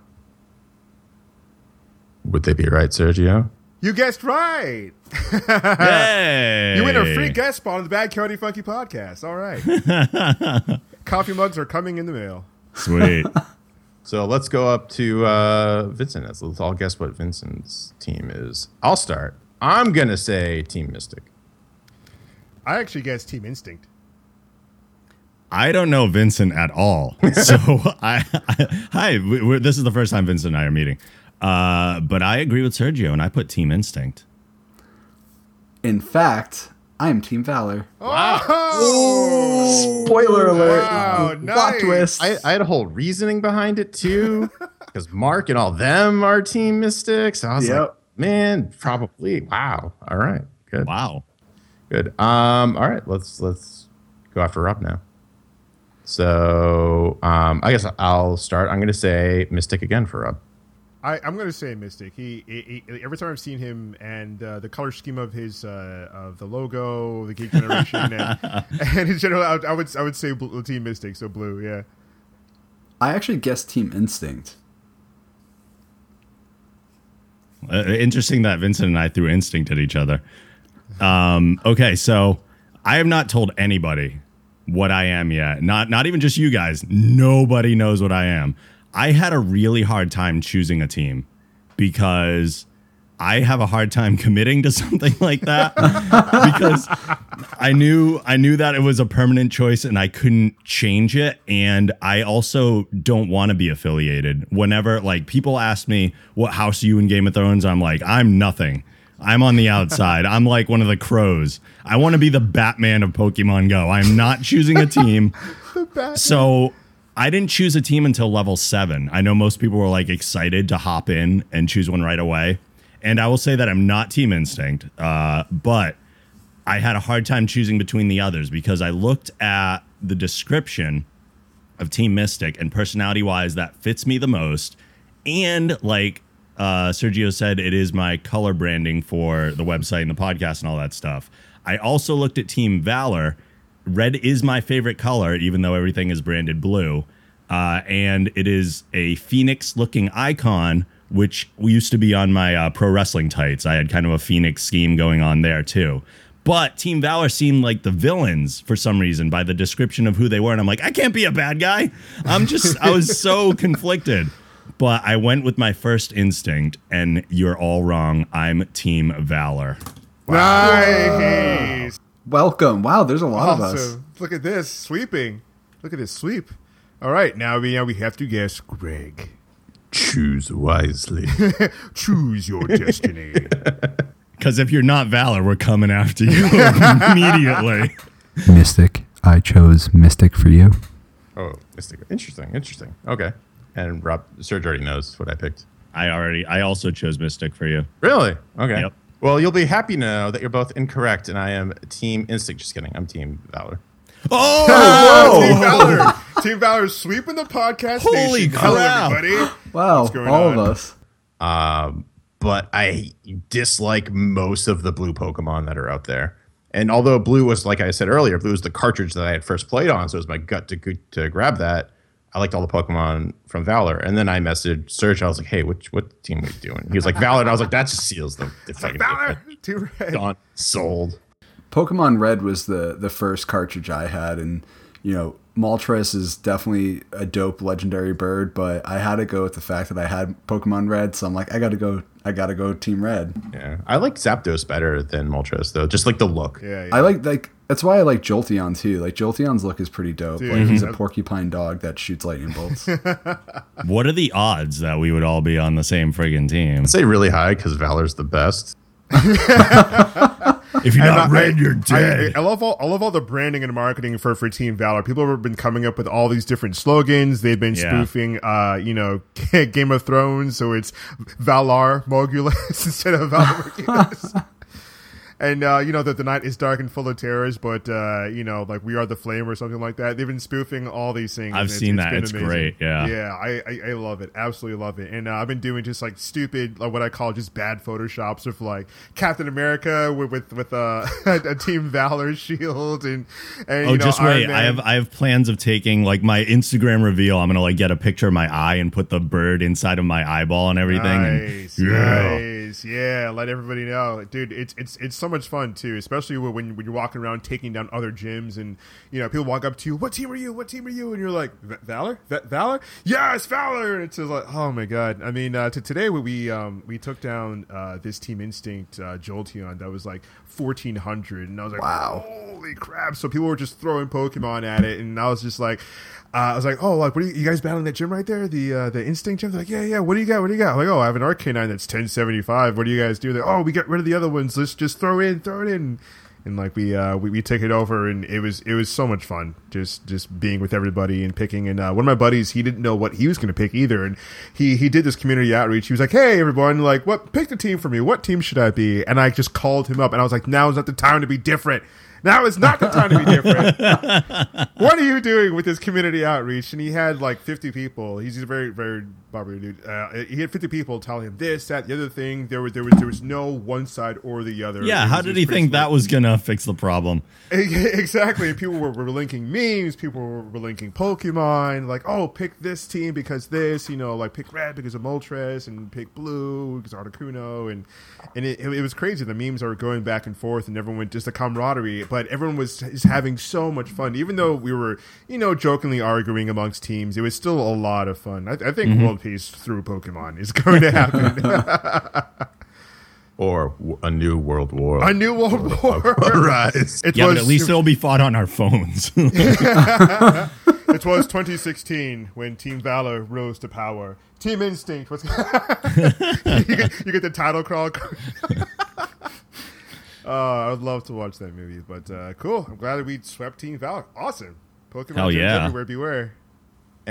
Would they be right, Sergio? You guessed right. hey. You win a free guest spot on the Bad Cody Funky podcast. All right. Coffee mugs are coming in the mail. Sweet. so let's go up to uh, Vincent. Let's, let's all guess what Vincent's team is. I'll start. I'm going to say Team Mystic. I actually guessed Team Instinct. I don't know Vincent at all. So I, I hi, this is the first time Vincent and I are meeting. Uh, but I agree with Sergio, and I put Team Instinct. In fact, I am Team Valor. Wow! Oh, spoiler alert! Wow, nice. twist. I, I, had a whole reasoning behind it too, because Mark and all them are Team Mystics. I was yep. like, man, probably. Wow. All right. Good. Wow. Good. Um. All right. Let's let's go after Rob now. So um, I guess I'll start. I'm going to say Mystic again for Rob. I, am going to say Mystic. He, he, he, every time I've seen him and uh, the color scheme of his uh, of the logo, the Geek Generation, and, and in general, I, I, would I would say blue, Team Mystic. So blue, yeah. I actually guessed Team Instinct. Uh, interesting that Vincent and I threw instinct at each other. Um, okay, so I have not told anybody what I am yet. Not not even just you guys. Nobody knows what I am. I had a really hard time choosing a team because I have a hard time committing to something like that because I knew I knew that it was a permanent choice and I couldn't change it and I also don't want to be affiliated. Whenever like people ask me what house are you in Game of Thrones, I'm like I'm nothing. I'm on the outside. I'm like one of the crows. I want to be the Batman of Pokemon Go. I'm not choosing a team. so I didn't choose a team until level seven. I know most people were like excited to hop in and choose one right away. And I will say that I'm not Team Instinct, uh, but I had a hard time choosing between the others because I looked at the description of Team Mystic and personality wise, that fits me the most. And like uh, Sergio said, it is my color branding for the website and the podcast and all that stuff. I also looked at Team Valor. Red is my favorite color, even though everything is branded blue. Uh, and it is a phoenix looking icon, which used to be on my uh, pro wrestling tights. I had kind of a phoenix scheme going on there too. But Team Valor seemed like the villains for some reason by the description of who they were. And I'm like, I can't be a bad guy. I'm just, I was so conflicted. But I went with my first instinct, and you're all wrong. I'm Team Valor. Nice. Welcome. Wow, there's a lot awesome. of us. Look at this sweeping. Look at this sweep. All right, now we now we have to guess Greg. Choose wisely. Choose your destiny. Because if you're not Valor, we're coming after you immediately. Mystic. I chose Mystic for you. Oh, Mystic. Interesting. Interesting. Okay. And Rob, Serge already knows what I picked. I already. I also chose Mystic for you. Really? Okay. Yep. Well, you'll be happy to know that you're both incorrect, and I am Team Instinct. Just kidding. I'm Team Valor. Oh, Team Valor! Team Valor sweeping the podcast. Holy nation. crap! Hello, everybody. Wow, all on? of us. Um, but I dislike most of the blue Pokemon that are out there. And although blue was, like I said earlier, blue was the cartridge that I had first played on, so it was my gut to to grab that. I liked all the Pokemon from Valor, and then I messaged Serge. I was like, "Hey, which what team are you doing?" He was like, "Valor," and I was like, "That just seals the, the fucking Valor." Too red. Done. Sold. Pokemon Red was the the first cartridge I had, and you know, Moltres is definitely a dope legendary bird, but I had to go with the fact that I had Pokemon Red, so I'm like, I got to go. I got to go Team Red. Yeah, I like Zapdos better than Moltres though, just like the look. Yeah, yeah. I like like that's why I like Jolteon too. Like Jolteon's look is pretty dope. Dude, like he's a porcupine dog that shoots lightning bolts. what are the odds that we would all be on the same friggin' team? I'd say really high because Valor's the best. if you're not I, red, you're dead. I, I, love all I love all the branding and marketing for for Team Valor. People have been coming up with all these different slogans. They've been yeah. spoofing, uh, you know, Game of Thrones, so it's Valar Morghulis instead of Valar Morghulis and uh, you know that the night is dark and full of terrors, but uh, you know, like we are the flame or something like that. They've been spoofing all these things. I've seen it's that. It's amazing. great. Yeah, yeah. I, I, I love it. Absolutely love it. And uh, I've been doing just like stupid, like what I call just bad photoshops of like Captain America with with, with uh, a Team Valor shield and, and oh, know, just wait. I have I have plans of taking like my Instagram reveal. I'm gonna like get a picture of my eye and put the bird inside of my eyeball and everything. Nice, and, yeah. nice. Yeah, let everybody know, dude. It's it's it's so much fun too especially when, when you're walking around taking down other gyms and you know people walk up to you, "What team are you? What team are you?" And you're like, "Valor, v- Valor, yes, Valor." And it's just like, oh my god. I mean, uh, to today we um, we took down uh, this Team Instinct uh, Jolteon that was like 1400, and I was like, wow, holy crap! So people were just throwing Pokemon at it, and I was just like. Uh, I was like, oh, like, what are you, you, guys battling that gym right there? The uh, the instinct gym? They're like, yeah, yeah. What do you got? What do you got? I'm like, oh, I have an Arcanine that's 1075. What do you guys do? They're, oh, we got rid of the other ones. Let's just throw in, throw it in and like we uh we, we took it over and it was it was so much fun just just being with everybody and picking and uh, one of my buddies he didn't know what he was going to pick either and he he did this community outreach he was like hey everyone like what pick the team for me what team should i be and i just called him up and i was like now is not the time to be different now is not the time to be different. what are you doing with this community outreach? And he had like 50 people. He's a very, very Barbara dude. Uh, he had 50 people telling him this, that, the other thing. There was, there was, there was no one side or the other. Yeah. How did he think that was gonna fix the problem? exactly. people were, were linking memes. People were linking Pokemon. Like, oh, pick this team because this. You know, like pick red because of Moltres and pick blue because Articuno. And and it, it, was crazy. The memes are going back and forth, and everyone just a camaraderie but everyone was is having so much fun. Even though we were, you know, jokingly arguing amongst teams, it was still a lot of fun. I, I think mm-hmm. world peace through Pokemon is going to happen. or a new world war. A new world war. Rise. It yeah, was, but at least it'll be fought on our phones. it was 2016 when Team Valor rose to power. Team Instinct was. you, get, you, get, the title crawl. Uh, I would love to watch that movie, but uh, cool. I'm glad that we swept Team Valor. Awesome. Pokemon Hell yeah. everywhere, beware.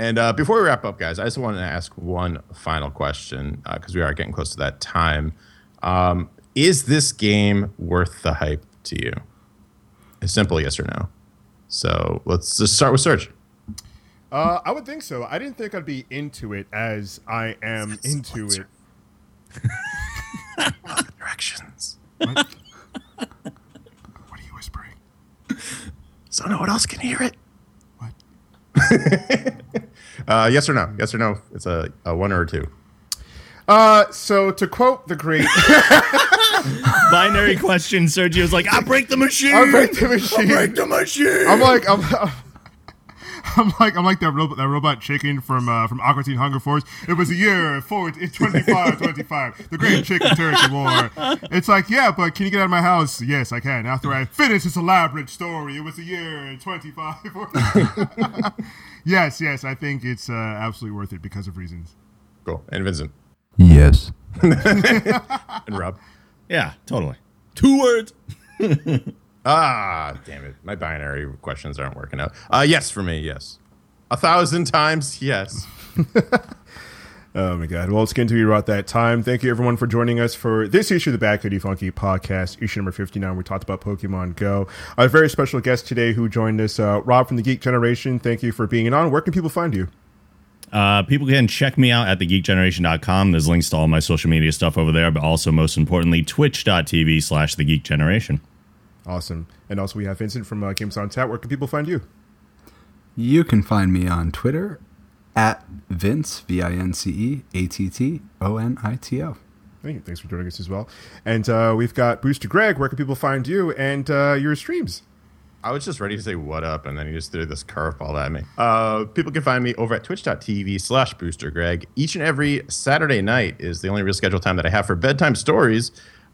And uh, before we wrap up, guys, I just wanted to ask one final question because uh, we are getting close to that time. Um, is this game worth the hype to you? A simple yes or no. So let's just start with Serge. Uh, I would think so. I didn't think I'd be into it as I am into it. Directions. What? what are you whispering? So no one else can hear it. What? uh, yes or no? Yes or no? It's a, a one or a two. Uh, so to quote the great binary question, Sergio's like, "I break the machine. I break the machine. I break the machine." I'm like, I'm, I'm like, I'm like that robot, that robot chicken from uh, from Aqua Teen Hunger Force. It was a year forward, it's 25, 25, the Great Chicken Turkey War. It's like, yeah, but can you get out of my house? Yes, I can. After I finish this elaborate story, it was a year 25. yes, yes, I think it's uh, absolutely worth it because of reasons. Cool. And Vincent. Yes. and Rob. Yeah, totally. Two words. Ah, damn it. My binary questions aren't working out. Uh, yes, for me, yes. A thousand times, yes. oh my god. Well, it's good to be about that time. Thank you everyone for joining us for this issue of the Bad Cody Funky podcast, issue number 59. We talked about Pokemon Go. A very special guest today who joined us, uh, Rob from the Geek Generation. Thank you for being on. Where can people find you? Uh, people can check me out at thegeekgeneration.com. There's links to all my social media stuff over there, but also, most importantly, twitch.tv slash the Geek Generation. Awesome. And also, we have Vincent from uh, Games on Tap. Where can people find you? You can find me on Twitter at Vince, V I N C E A T T O N I T O. Thank you. Thanks for joining us as well. And uh, we've got Booster Greg. Where can people find you and uh, your streams? I was just ready to say what up, and then he just threw this curveball at me. Uh, people can find me over at twitch.tv slash booster greg. Each and every Saturday night is the only real scheduled time that I have for bedtime stories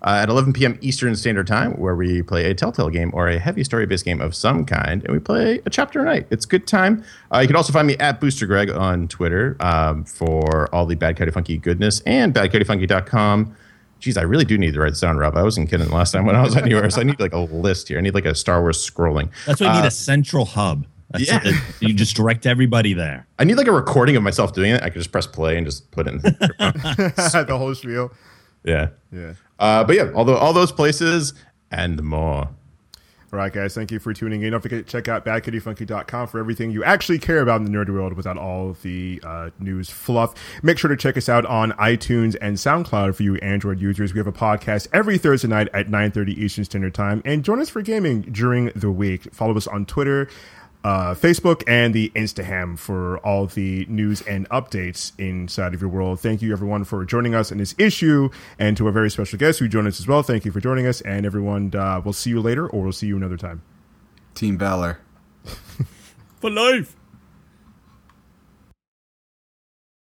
uh, at 11 p.m. Eastern Standard Time, where we play a Telltale game or a heavy story based game of some kind, and we play a chapter a night. It's good time. Uh, you can also find me at Booster Greg on Twitter um, for all the Bad Cody Funky goodness and badcodyfunky.com Geez, I really do need the right sound, Rob. I wasn't kidding last time when I was on yours. I need like a list here. I need like a Star Wars scrolling. That's why I need uh, a central hub. That's yeah. It. You just direct everybody there. I need like a recording of myself doing it. I could just press play and just put it in the, the whole spiel. Yeah. Yeah. Uh, but yeah, all, the, all those places and more. All right, guys, thank you for tuning in. Don't forget to check out badcodyfunky.com for everything you actually care about in the nerd world without all the uh, news fluff. Make sure to check us out on iTunes and SoundCloud for you Android users. We have a podcast every Thursday night at 9.30 Eastern Standard Time. And join us for gaming during the week. Follow us on Twitter uh, Facebook and the Instaham for all the news and updates inside of your world. Thank you, everyone, for joining us in this issue, and to a very special guest who joined us as well. Thank you for joining us, and everyone, uh, we'll see you later, or we'll see you another time. Team Valor for life.